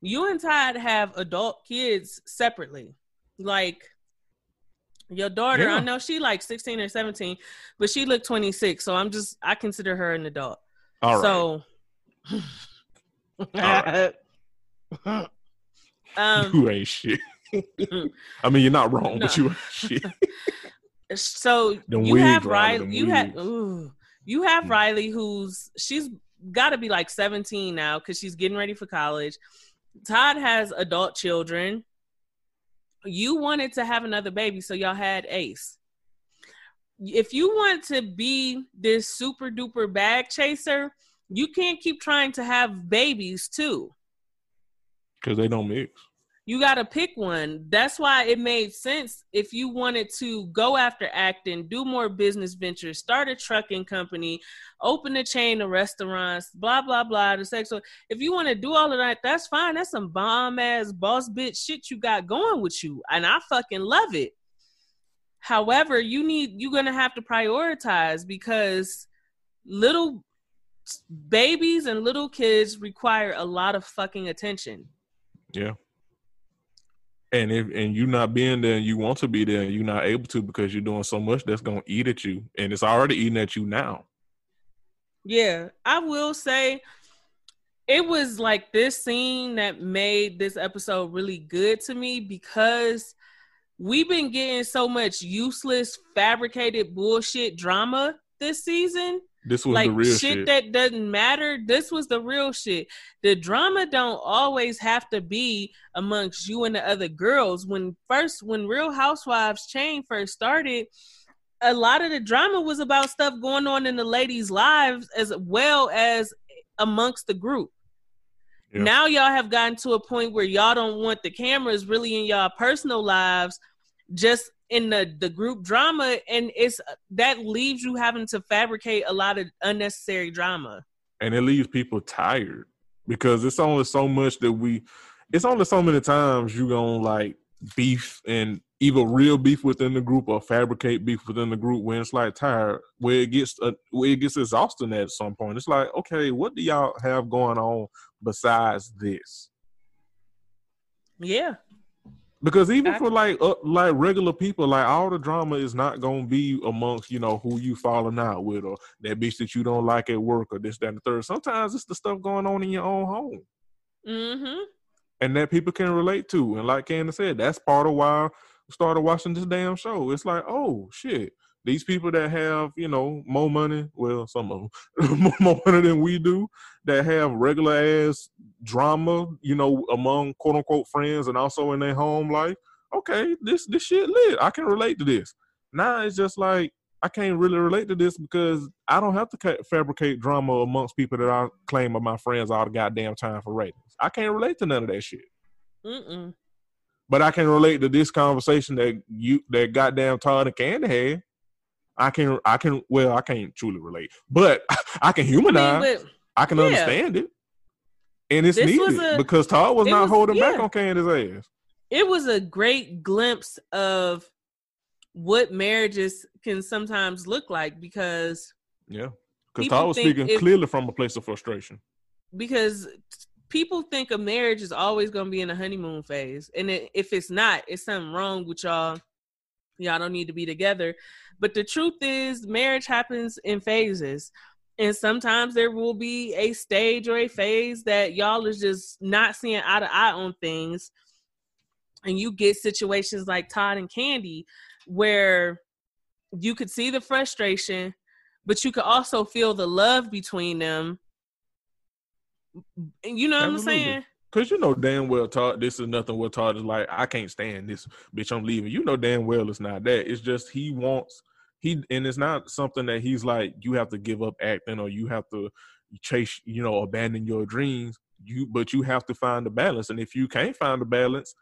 You and Todd have adult kids separately. Like your daughter,
Yeah.
I know she like 16 or 17, but she looked 26. So I'm just I consider her an adult.
All right.
So um
you ain't shit. I mean, you're not wrong, but you ain't shit.
so
Them
you have
Riley,
You have ooh, you have.
Mm.
Riley, who's she's got to be like 17 now because she's getting ready for college. Todd has adult children. You wanted to have another baby, so y'all had Ace. If you want to be this super duper bag chaser, you can't keep trying to have babies too.
Because they don't mix.
You got to pick one. That's why it made sense if you wanted to go after acting, do more business ventures, start a trucking company, open a chain of restaurants, blah blah blah. The sexual. If you want to do all of that, that's fine. That's some bomb ass boss bitch shit you got going with you, and I fucking love it. However, you need you're gonna have to prioritize because little babies and little kids require a lot of fucking attention.
Yeah. And if and you not being there and you want to be there and you're not able to because you're doing so much that's gonna eat at you. And it's already eating at you now.
Yeah, I will say it was like this scene that made this episode really good to me because we've been getting so much useless, fabricated bullshit drama this season.
This was
like
the real
shit,
shit.
that doesn't matter. This was the real shit. The drama don't always have to be amongst you and the other girls. When first, when Real Housewives chain first started, a lot of the drama was about stuff going on in the ladies' lives as well as amongst the group.
Yeah.
Now y'all have gotten to a point where y'all don't want the cameras really in y'all personal lives, just in the the group drama, and it's that leaves you having to fabricate a lot of unnecessary drama.
and it leaves people tired because it's only so much that we it's only so many times you gonna like beef and either real beef within the group or fabricate beef within the group when it's like tired where it gets uh, where it gets exhausting at some point. It's like okay what do y'all have going on besides this?
Yeah,
because even for like uh, like regular people, like all the drama is not gonna be amongst you know who you falling out with or that bitch that you don't like at work or this that and the third. Sometimes it's the stuff going on in your own home
mm-hmm.
and that people can relate to. And like Candace said, that's part of why we started watching this damn show. It's like, oh shit, these people that have you know more money, well, some of them more money than we do, that have regular ass drama, you know, among quote unquote friends and also in their home life. Okay, this this shit lit. I can relate to this. Now it's just like I can't really relate to this because I don't have to ca- fabricate drama amongst people that I claim are my friends all the goddamn time for ratings. I can't relate to none of that shit.
Mm-mm.
But I can relate to this conversation that you that goddamn Todd and Kandi had. I can I can well I can't truly relate, but I can
I
humanize.
mean, but
I can
Yeah.
understand it, and it's
This
needed
a-
because Todd was not
was-
holding back on Kandi's ass.
it was a great glimpse of what marriages can sometimes look like because
Yeah, because Todd was speaking
if-
clearly from a place of frustration.
because people think a marriage is always going to be in a honeymoon phase and it, if it's not it's something wrong with y'all y'all don't need to be together. But the truth is marriage happens in phases. And sometimes there will be a stage or a phase that y'all is just not seeing eye to eye on things. And you get situations like todd and candy where you could see the frustration but you could also feel the love between them. You know what I'm saying?
Cause you know damn well Todd, this is nothing what Todd is like. I can't stand this bitch. I'm leaving. You know damn well it's not that. It's just he wants he, and it's not something that he's like you have to give up acting or you have to, chase, you know, abandon your dreams. You but you have to find the balance. And if you can't find the balance,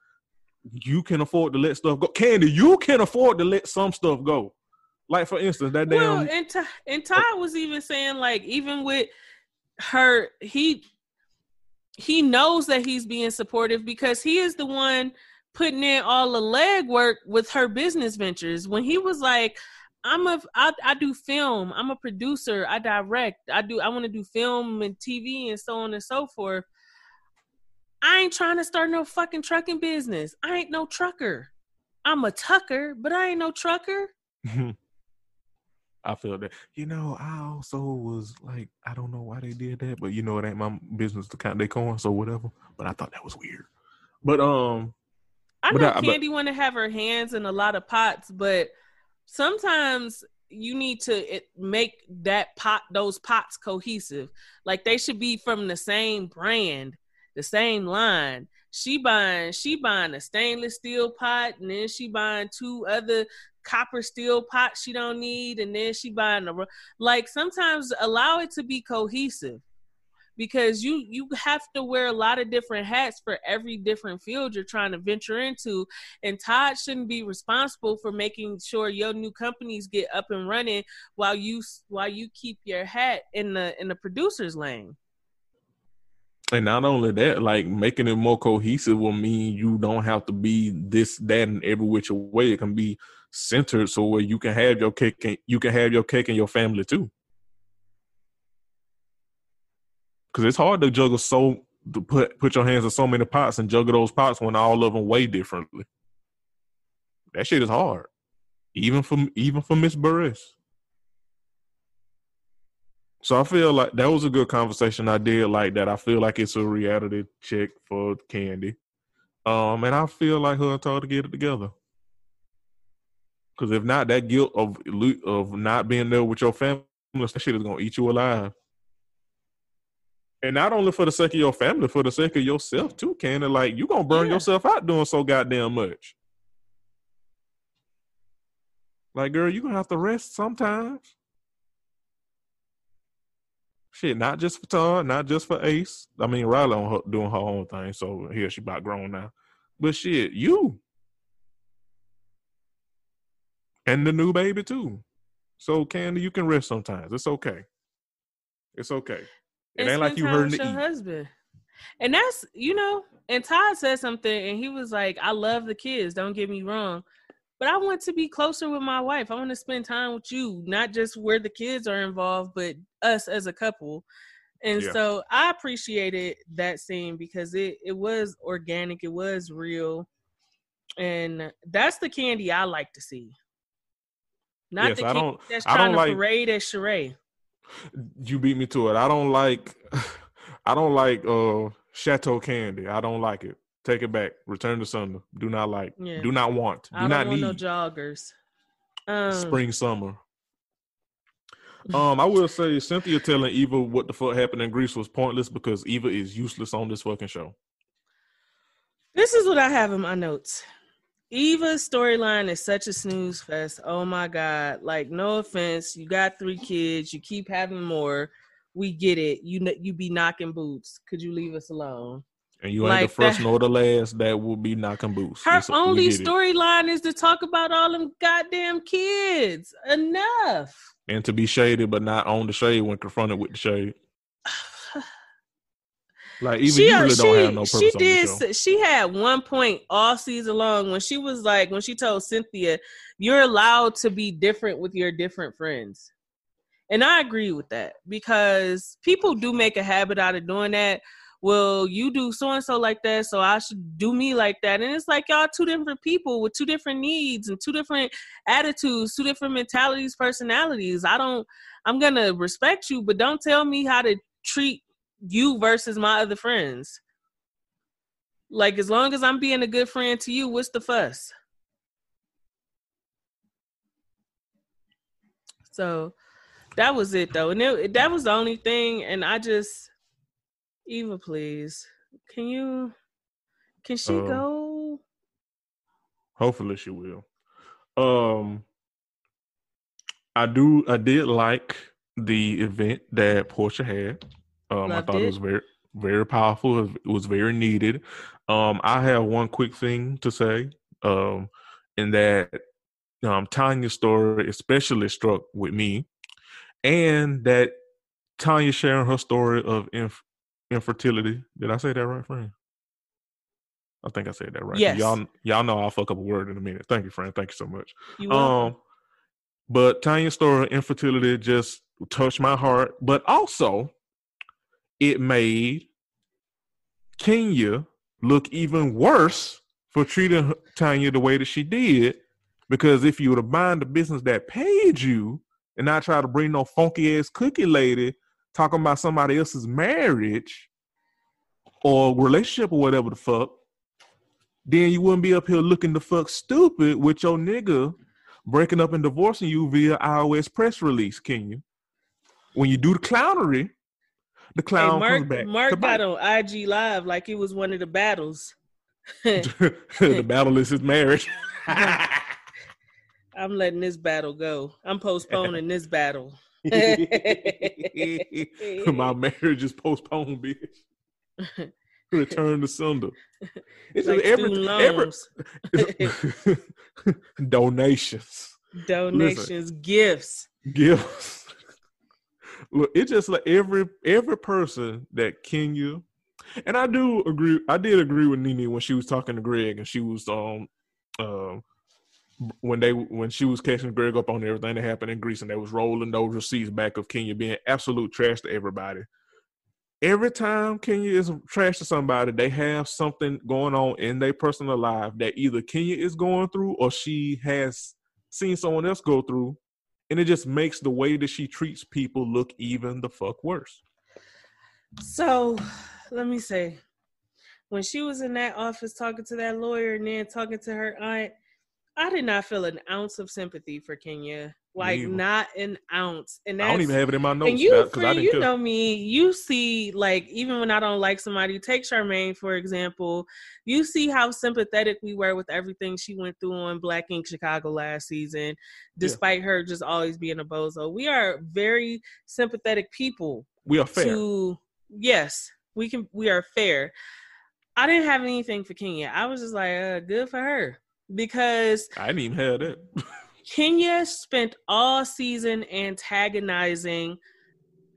you can afford to let stuff go. Kandi, you can afford to let some stuff go. Like for instance, that damn
Well, and Ty, and oh. Ty was even saying like even with her, he he knows that he's being supportive because he is the one putting in all the legwork with her business ventures. When he was like, "I'm a I, I do film. I'm a producer. I direct. I do. I want to do film and TV and so on and so forth." I ain't trying to start no fucking trucking business. I ain't no trucker. I'm a tucker, but I ain't no trucker.
I feel that. You know, I also was like, I don't know why they did that, but you know, it ain't my business to count their coins or whatever. But I thought that was weird. But um,
I know
I-
Kandi want to have her hands in a lot of pots, but sometimes you need to it, make that pot, those pots, cohesive. Like they should be from the same brand, the same line. She buying, she buying a stainless steel pot, and then she buying two other copper steel pot she don't need, and then she buying a like. Sometimes allow it to be cohesive because you you have to wear a lot of different hats for every different field you're trying to venture into and todd shouldn't be responsible for making sure your new companies get up and running while you while you keep your hat in the in the producer's lane
and not only that, like making it more cohesive will mean you don't have to be this, that, and every which way. It can be centered so where you can have your cake and you can have your cake and your family too. Because it's hard to juggle so to put put your hands in so many pots and juggle those pots when all of them weigh differently. That shit is hard, even for even for Miss Burruss. So I feel like that was a good conversation. I did like that. I feel like it's a reality check for Kandi, um, and I feel like her and Todd to get it together. Because if not, that guilt of of not being there with your family, that shit is gonna eat you alive. And not only for the sake of your family, for the sake of yourself too, Kandi. Like you gonna burn
Yeah.
yourself out doing so goddamn much. Like, girl, you gonna have to rest sometimes. Shit, not just for Todd, not just for Ace. I mean, Riley on her, doing her own thing, so here she about grown now. But shit, you and the new baby too. So Kandi, you can rest sometimes. It's okay. It's okay. It ain't like you hurting
your husband and that's you know and todd said something and he was like i love the kids don't get me wrong but i want to be closer with my wife i want to spend time with you not just where the kids are involved but us as a couple and
Yeah.
so i appreciated that scene because it it was organic it was real and that's the candy i like to see not
Yes,
the
I don't-
that's
I
trying
don't
to
like-
parade as charade
You beat me to it. I don't like I don't like uh Chateau Candy. I don't like it. Take it back. Return to Summer. Do not like.
Yeah.
Do not want. Do
i don't
not
want
need.
no joggers um
spring summer. Um, I will say Cynthia telling Eva what the fuck happened in Greece was pointless because Eva is useless on this fucking show.
This is what I have in my notes. Eva's storyline is such a snooze fest. Oh my god! Like, no offense, you got three kids, you keep having more. We get it. You you be knocking boots. Could you leave us alone?
And you ain't
Like
the first
that-
nor the last that will be knocking boots.
Her
It's-
only storyline is to talk about all them goddamn kids. Enough.
and to be shaded, but not on the shade when confronted with the shade. Like Eva,
she
you really
she,
don't have no purpose
she
on
did
this show.
s- she had one point all season long when she was like when she told cynthia you're allowed to be different with your different friends. And i agree with that because people do make a habit out of doing that. Well you do so and so like that so i should do me like that. And it's like y'all two different people with two different needs and two different attitudes two different mentalities personalities. I don't i'm gonna respect you but don't tell me how to treat you versus my other friends. Like as long as I'm being a good friend to you, what's the fuss? So that was it though. And it, that was the only thing and I just Eva please. Can you can she
Um,
go?
Hopefully she will. Um I do I did like the event that Porsha had. Um, I thought it.
it.
was very very powerful. It was, very needed. Um, I have one quick thing to say. Um, in that um, Tanya's story especially struck with me, and that Tanya sharing her story of inf- infertility. Did I say that right, friend? I think I said that right.
Yes.
Y'all, y'all know I'll fuck up a word in a minute. Thank you, friend. Thank you so much.
You.
Um, but Tanya's story of infertility just touched my heart. But also, it made Kenya look even worse for treating Tanya the way that she did. Because if you were to mind the business that paid you and not try to bring no funky ass cookie lady talking about somebody else's marriage or relationship or whatever the fuck, then you wouldn't be up here looking the fuck stupid with your nigga breaking up and divorcing you via iOS press release, can you? When you do the clownery, the
Hey,
clown
Marc,
comes back. Marc
got on IG Live like it was one of the battles.
the battle is his marriage.
I'm letting this battle go. I'm postponing this battle.
My marriage is postponed, bitch. Return to sender. It's
like
just every, every
loans,
donations,
donations, gifts.
gifts. Look, it's just like every every person that Kenya, and I do agree. I did agree with Nene when she was talking to Gregg, and she was um um when they when she was catching Gregg up on everything that happened in Greece, and they was rolling those receipts back of Kenya being absolute trash to everybody. Every time Kenya is trash to somebody, they have something going on in their personal life that either Kenya is going through or she has seen someone else go through, and it just makes the way that she treats people look even the fuck worse.
So let me say, when she was in that office talking to that lawyer and then talking to her aunt, I did not feel an ounce of sympathy for Kenya. Like not an ounce. And
I don't even have it in my notes
and you,
because I didn't
you know me. You see, like even when I don't like somebody, take Charmaine for example. You see how sympathetic we were with everything she went through on Black Ink Chicago last season, despite her just always being a bozo. We are very sympathetic people
we are fair.
to yes, we can we are fair. I didn't have anything for Kenya. I was just like, uh, good for her. Because
I didn't even have that.
Kenya spent all season antagonizing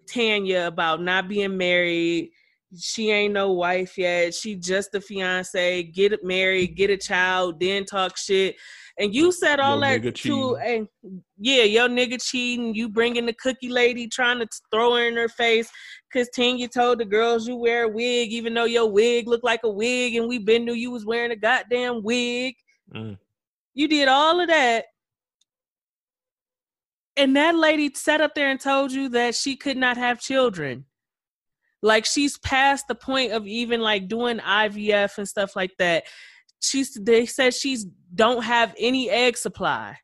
Tanya about not being married. She ain't no wife yet. She just a fiance. Get married, get a child, then talk shit. And you said all
Your
that to, and yeah, your nigga cheating. You bringing the cookie lady, trying to throw her in her face. Cause Tanya told the girls you wear a wig, even though your wig looked like a wig, and we been knew you was wearing a goddamn wig.
Mm.
You did all of that. And that lady sat up there and told you that she could not have children. Like she's past the point of even like doing IVF and stuff like that. She's they said she's don't have any egg supply.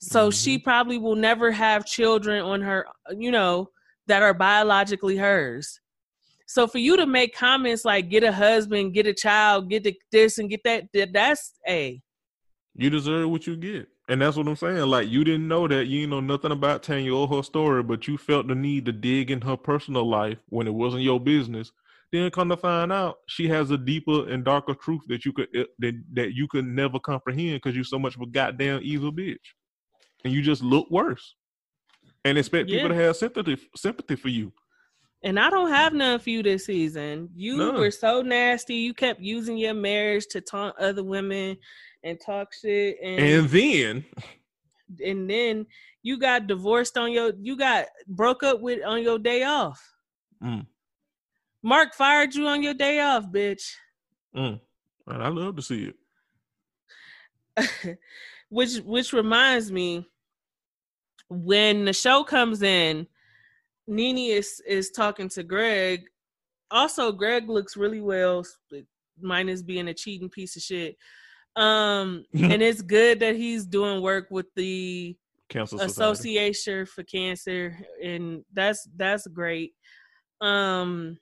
So she probably will never have children on her, you know, that are biologically hers. So for you to make comments like get a husband, get a child, get the, this and get that, that that's a
You deserve what you get. And that's what I'm saying. Like you didn't know that, you know nothing about Tanya or her story, but you felt the need to dig in her personal life when it wasn't your business. Then come to find out, she has a deeper and darker truth that you could uh, that, that you could never comprehend because you're so much of a goddamn evil bitch, and you just look worse, and expect people to have sympathy sympathy for you.
And I don't have none for you this season. You
None.
were so nasty. You kept using your marriage to taunt other women and talk shit. And
And then
and then you got divorced on your you got broke up with on your day off.
Mm.
Marc fired you on your day off, bitch.
mm, and I love to see it.
which which reminds me when the show comes in Nene is is talking to Gregg. Also Gregg looks really well minus being a cheating piece of shit. Um and it's good that he's doing work with the
Society.
association for cancer and that's that's great. Um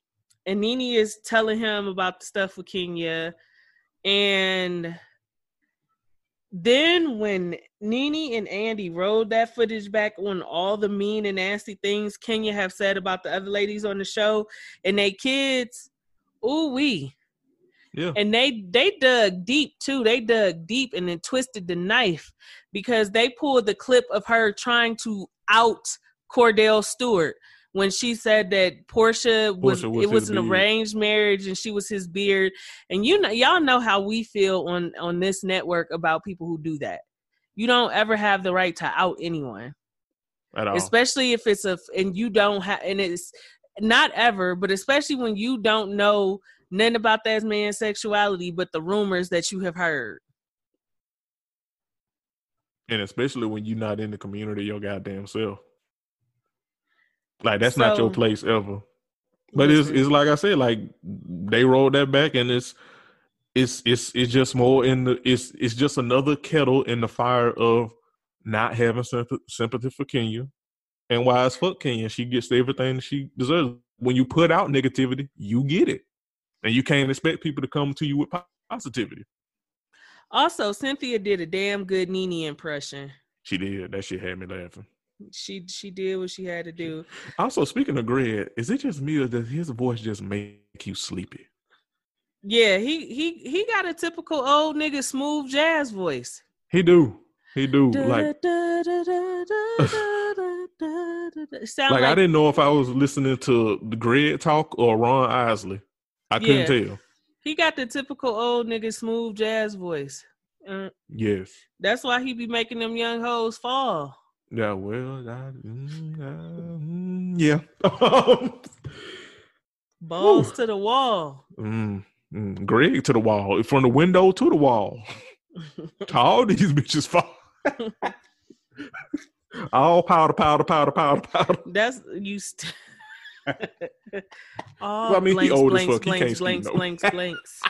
and Nene is telling him about the stuff with Kenya. And then when Nene and Andy rolled that footage back on all the mean and nasty things Kenya have said about the other ladies on the show and they kids, ooh wee.
Yeah.
And they they dug deep too. They dug deep and then twisted the knife because they pulled the clip of her trying to out Kordell Stewart when she said that Porsha was,
Porsha was
it was an
beard.
arranged marriage and she was his beard. And you know y'all know how we feel on on this network about people who do that. You don't ever have the right to out anyone
At all.
especially if it's a and you don't have and it's not ever but especially when you don't know nothing about that man's sexuality but the rumors that you have heard
and especially when you're not in the community your goddamn self. Like that's not your place ever. But it's it's like I said, like they rolled that back, and it's it's it's it's just more in the it's it's just another kettle in the fire of not having sympathy, sympathy for Kenya, and why as fuck Kenya, she gets everything she deserves. When you put out negativity, you get it, and you can't expect people to come to you with positivity.
also cynthia did a damn good nene impression
She did that. Shit had me laughing.
She she did what she had to do
Also, speaking of Gregg, is it just me or does his voice just make you sleepy?
yeah he he he got a typical old nigga smooth jazz voice
He do. He do. Like,
Sound
like I didn't know if I was listening to the Gregg talk or Ron Isley. I couldn't tell.
he got the typical old nigga smooth jazz voice Uh,
Yes.
That's why he be making them young hoes fall.
Yeah. Well, I, mm, yeah.
Balls
Whew.
to the wall.
mm, mm, Gregg to the wall, from the window to the wall. to all these bitches fall. all powder, powder, powder, powder, powder.
That's you. St- oh,
Well, I mean, he
blanks,
old as
blanks,
fuck. He can't ski,
blanks,
no.
blanks, blanks.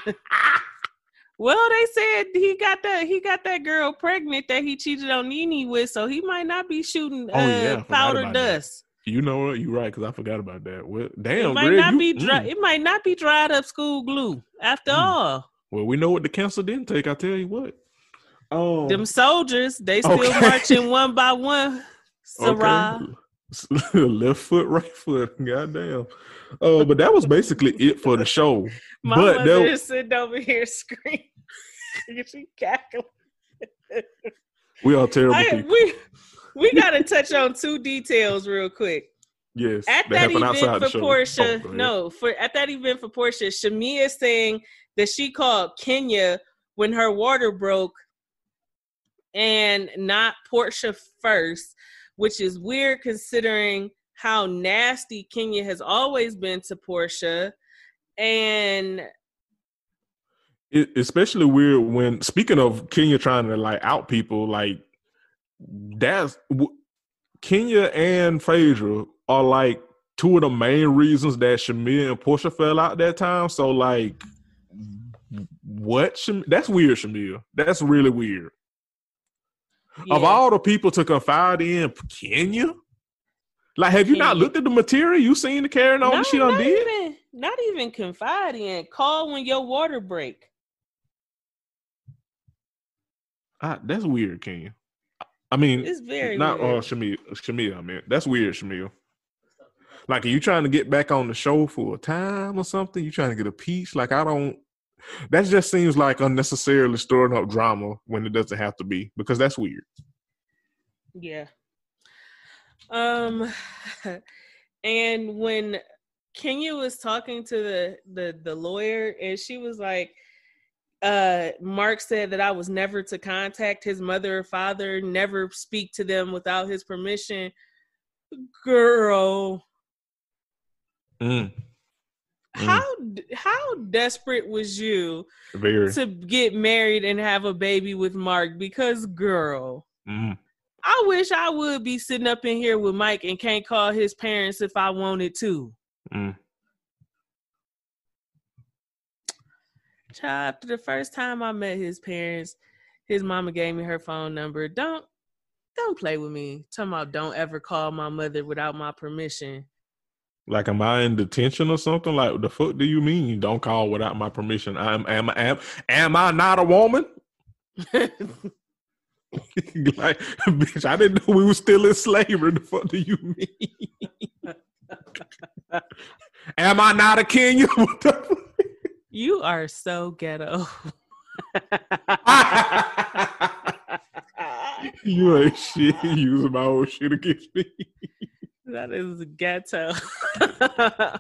Well, they said he got that he got that girl pregnant that he cheated on Nene with, so he might not be shooting uh,
Oh, yeah,
powder
about that.
dust.
You know what? You're right because I forgot about that. Well, damn,
it might
Gregg,
not
you-
be dry.
mm.
It might not be dried up school glue. After
Mm.
all,
Well, we know what the council didn't take. I tell you what. Oh,
them soldiers they still
Okay.
marching one by one. Sarah.
Left foot, right foot. Goddamn. Oh, but that was basically it for the show.
My
but
mother
there-
is sitting over here screaming. she cackling.
we are terrible
I,
people.
we we gotta touch on two details real quick.
Yes,
At
that
that event for. Porsha,
Oh,
no, for at that event for Porsha, Shamea is saying that she called Kenya when her water broke and not Porsha first, which is weird considering how nasty Kenya has always been to Porsha. And
it, especially weird when speaking of Kenya trying to like out people, like that's Kenya and Phaedra are like two of the main reasons that Shamea and Porsha fell out that time. So like, what? That's weird, Shamea. That's really weird. Of all the people to confide in, Kenya. Like, have you not looked at the material? You seen the carrying on
no,
she done
not
did?
even not even confide in. Call when your water break.
Ah, that's weird, Kenya. I mean,
It's very
not uh
weird.
Shamea. Shamea, I mean, that's weird, Shamea. Like, are you trying to get back on the show for a time or something? You trying to get a piece? Like, I don't. That just seems like unnecessarily stirring up drama when it doesn't have to be because that's weird.
Yeah. Um and when Kenya was talking to the the the lawyer and she was like uh Marc said that I was never to contact his mother or father, never speak to them without his permission. Girl,
Mm, Mm.
how how desperate was you
very.
to get married and have a baby with Marc because girl
Mm,
I wish I would be sitting up in here with Mike and can't call his parents if I wanted to.
mm.
Child, after the first time I met his parents, his mama gave me her phone number. Don't don't play with me. Talking about don't ever call my mother without my permission.
Like, am I in detention or something? Like, the fuck do you mean? Don't call without my permission. I'm am am am I not a woman? like, bitch, I didn't know we were still in slavery. The fuck do you mean? Am I not a Kenya? What the fuck?
You are so ghetto.
you ain't shit. You using my old shit against me.
That is ghetto.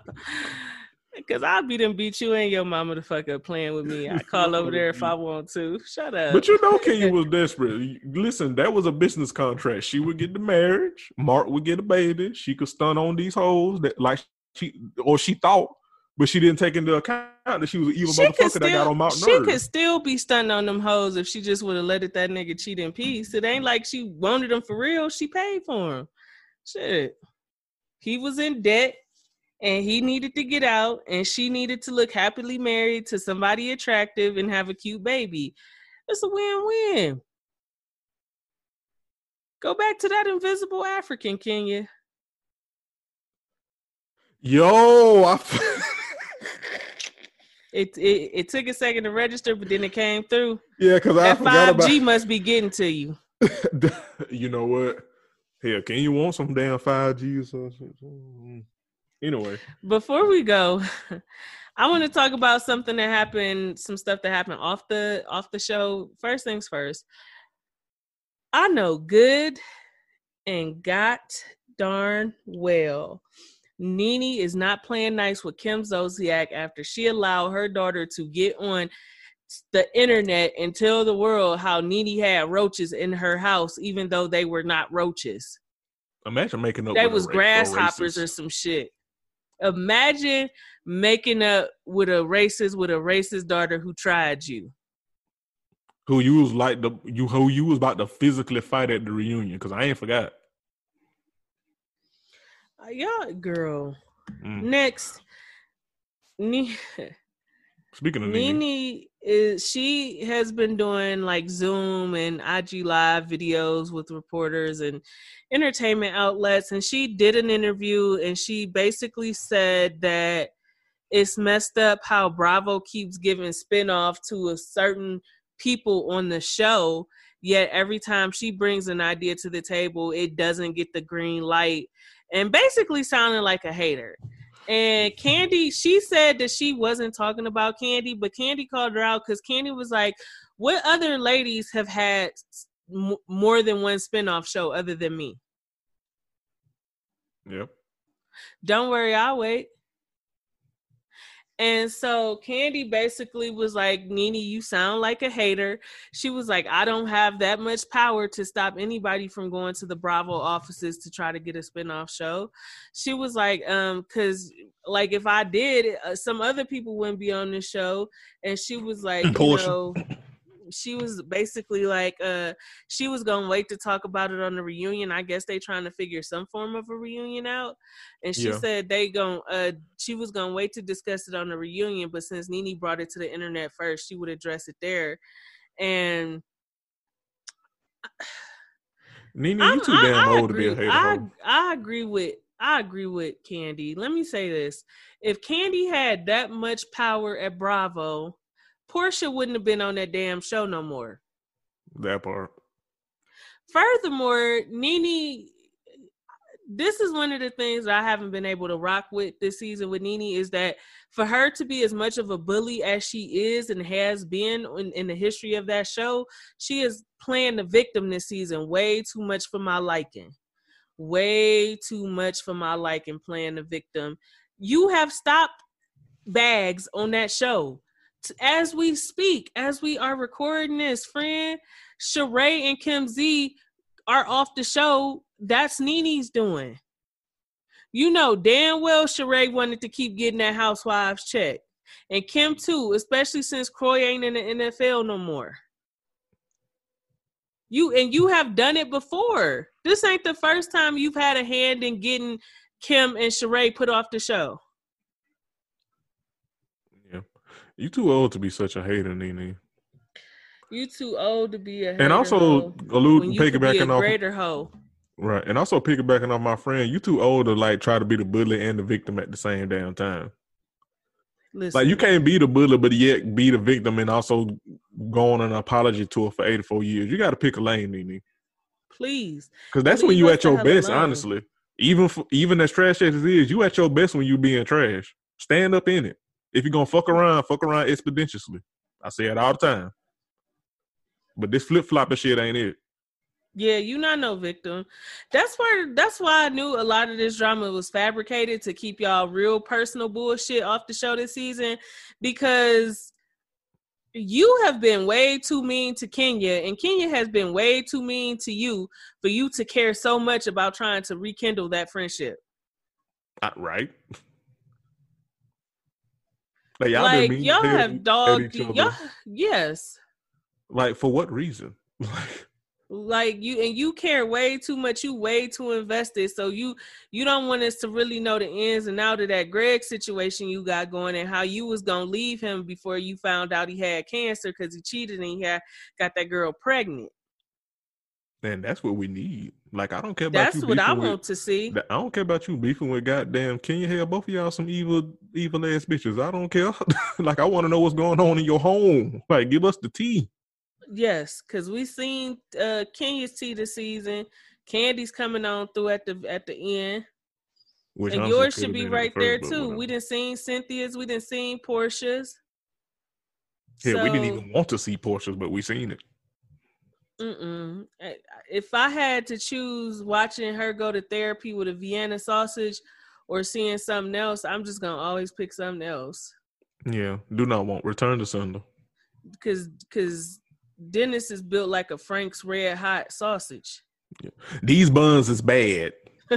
Cause I'll be them beat you and your mama the fuck up playing with me. I call over there if I want to. Shut up.
But you know, Kenya was desperate. Listen, that was a business contract. She would get the marriage. Marc would get a baby. She could stun on these hoes that like she or she thought, but she didn't take into account that she was an evil
she
motherfucker that got on Mount
she
Nerve.
could still be stunned on them hoes if she just would have let it that nigga cheat in peace. It ain't like she wanted him for real. She paid for him. Shit. He was in debt and he needed to get out and she needed to look happily married to somebody attractive and have a cute baby. It's a win-win. Go back to that invisible African, Kenya.
Yo, I,
It, it it took a second to register, but then it came through.
yeah, because I
That five
about.
G must be getting to you.
you know what? Hell, can you want some damn five G or something? Mm-hmm. Anyway,
Before we go, I want to talk about something that happened, some stuff that happened off the off the show. First things first. I know good and got darn well. Nene is not playing nice with Kim Zolciak after she allowed her daughter to get on the internet and tell the world how Nene had roaches in her house, even though they were not roaches.
imagine making up.
They was
ra-
grasshoppers or some shit. Imagine making up with a racist with a racist daughter who tried you.
who you was like the you who you was about to physically fight at the reunion because I ain't forgot.
Uh, yeah, girl.
Mm.
Next, Ne-
Speaking of Nene,
Nene is she has been doing like Zoom and IG live videos with reporters and entertainment outlets, and she did an interview and she basically said that it's messed up how Bravo keeps giving spinoff to a certain people on the show, yet every time she brings an idea to the table, it doesn't get the green light, and basically sounding like a hater. And Kandi, she said that she wasn't talking about Kandi, but Kandi called her out because Kandi was like, "What other ladies have had m- more than one spinoff show other than me?"
yep.
Don't worry, I'll wait. And so Kandi basically was like, Nene, you sound like a hater. She was like, I don't have that much power to stop anybody from going to the Bravo offices to try to get a spinoff show. She was like, um, cause like if I did, uh, some other people wouldn't be on the show. And she was like, you know, she was basically like uh she was gonna wait to talk about it on the reunion i guess they trying to figure some form of a reunion out and she
Yeah.
said they gon' uh she was gonna wait to discuss it on the reunion but since Nene brought it to the internet first she would address it there and
Nene,
I'm-
you too
I-
damn
I
old to be a hater.
I. I agree with I agree with Kandi. Let me say this: if Kandi had that much power at Bravo, Porsha wouldn't have been on that damn show no more.
That part.
Furthermore, Nene, this is one of the things that I haven't been able to rock with this season with Nene is that for her to be as much of a bully as she is and has been in, in the history of that show, she is playing the victim this season way too much for my liking. Way too much for my liking playing the victim. You have stopped bags on that show. As we speak, as we are recording this, friend, Sheree and Kim Z are off the show. That's Nene's doing. You know damn well Sheree wanted to keep getting that housewives check. And Kim too, especially since Kroy ain't in the NFL no more. You and you have done it before. This ain't the first time you've had a hand in getting Kim and Sheree put off the show.
Yeah. You too old to be such a hater, Nene.
You too old to be a
And also
hoe when
allude
be a
piggybacking off
greater hoe.
right, and also piggybacking off my friend. You too old to like try to be the bully and the victim at the same damn time.
Listen,
Like you can't be the bully, but yet be the victim and also go on an apology tour for 84 years. You got to pick a lane, Nene.
please.
Because that's when you at your best,
alone.
honestly. Even for, even as trash as it is, you at your best when you being trash. Stand up in it. If you're gonna fuck around, fuck around expeditiously. I say it all the time. But this flip flopping shit ain't it.
Yeah, you not no victim. That's where that's why I knew a lot of this drama was fabricated to keep y'all real personal bullshit off the show this season because you have been way too mean to Kenya and Kenya has been way too mean to you for you to care so much about trying to rekindle that friendship.
Uh, right? Like y'all,
like
been
y'all have
at
dogged
each other.
y'all yes.
Like for what reason? Like
like you and you care way too much you way too invested so you you don't want us to really know the ins and out of that Gregg situation you got going and how you was gonna leave him before you found out he had cancer because he cheated and he had got that girl pregnant
man, that's what we need. Like I don't care about
that's
you
what i
with-
want to see
I don't care about you beefing with goddamn Kenya. Hell, both of y'all some evil, evil ass bitches. I don't care. like I want to know what's going on in your home. Like give us the tea.
yes because we seen uh kenya's tea this season Kandi's coming on through at the at the end
Which
and yours should be right there
first,
too we didn't seen cynthia's we didn't seen Porsha's
Hell, we didn't even want to see Porsha's, but we seen it.
Mm-mm. If I had to choose watching her go to therapy with a Vienna sausage or seeing something else, I'm just gonna always pick something else.
Yeah, do not want return to sender.
Cause cause Dennis is built like a Frank's red hot sausage.
These buns is bad.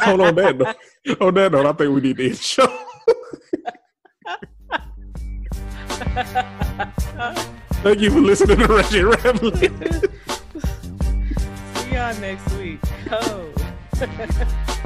Hold on that note. On that note, I think we need to end the show. Thank you for listening to Ratchet Rambling.
See y'all next week. Oh.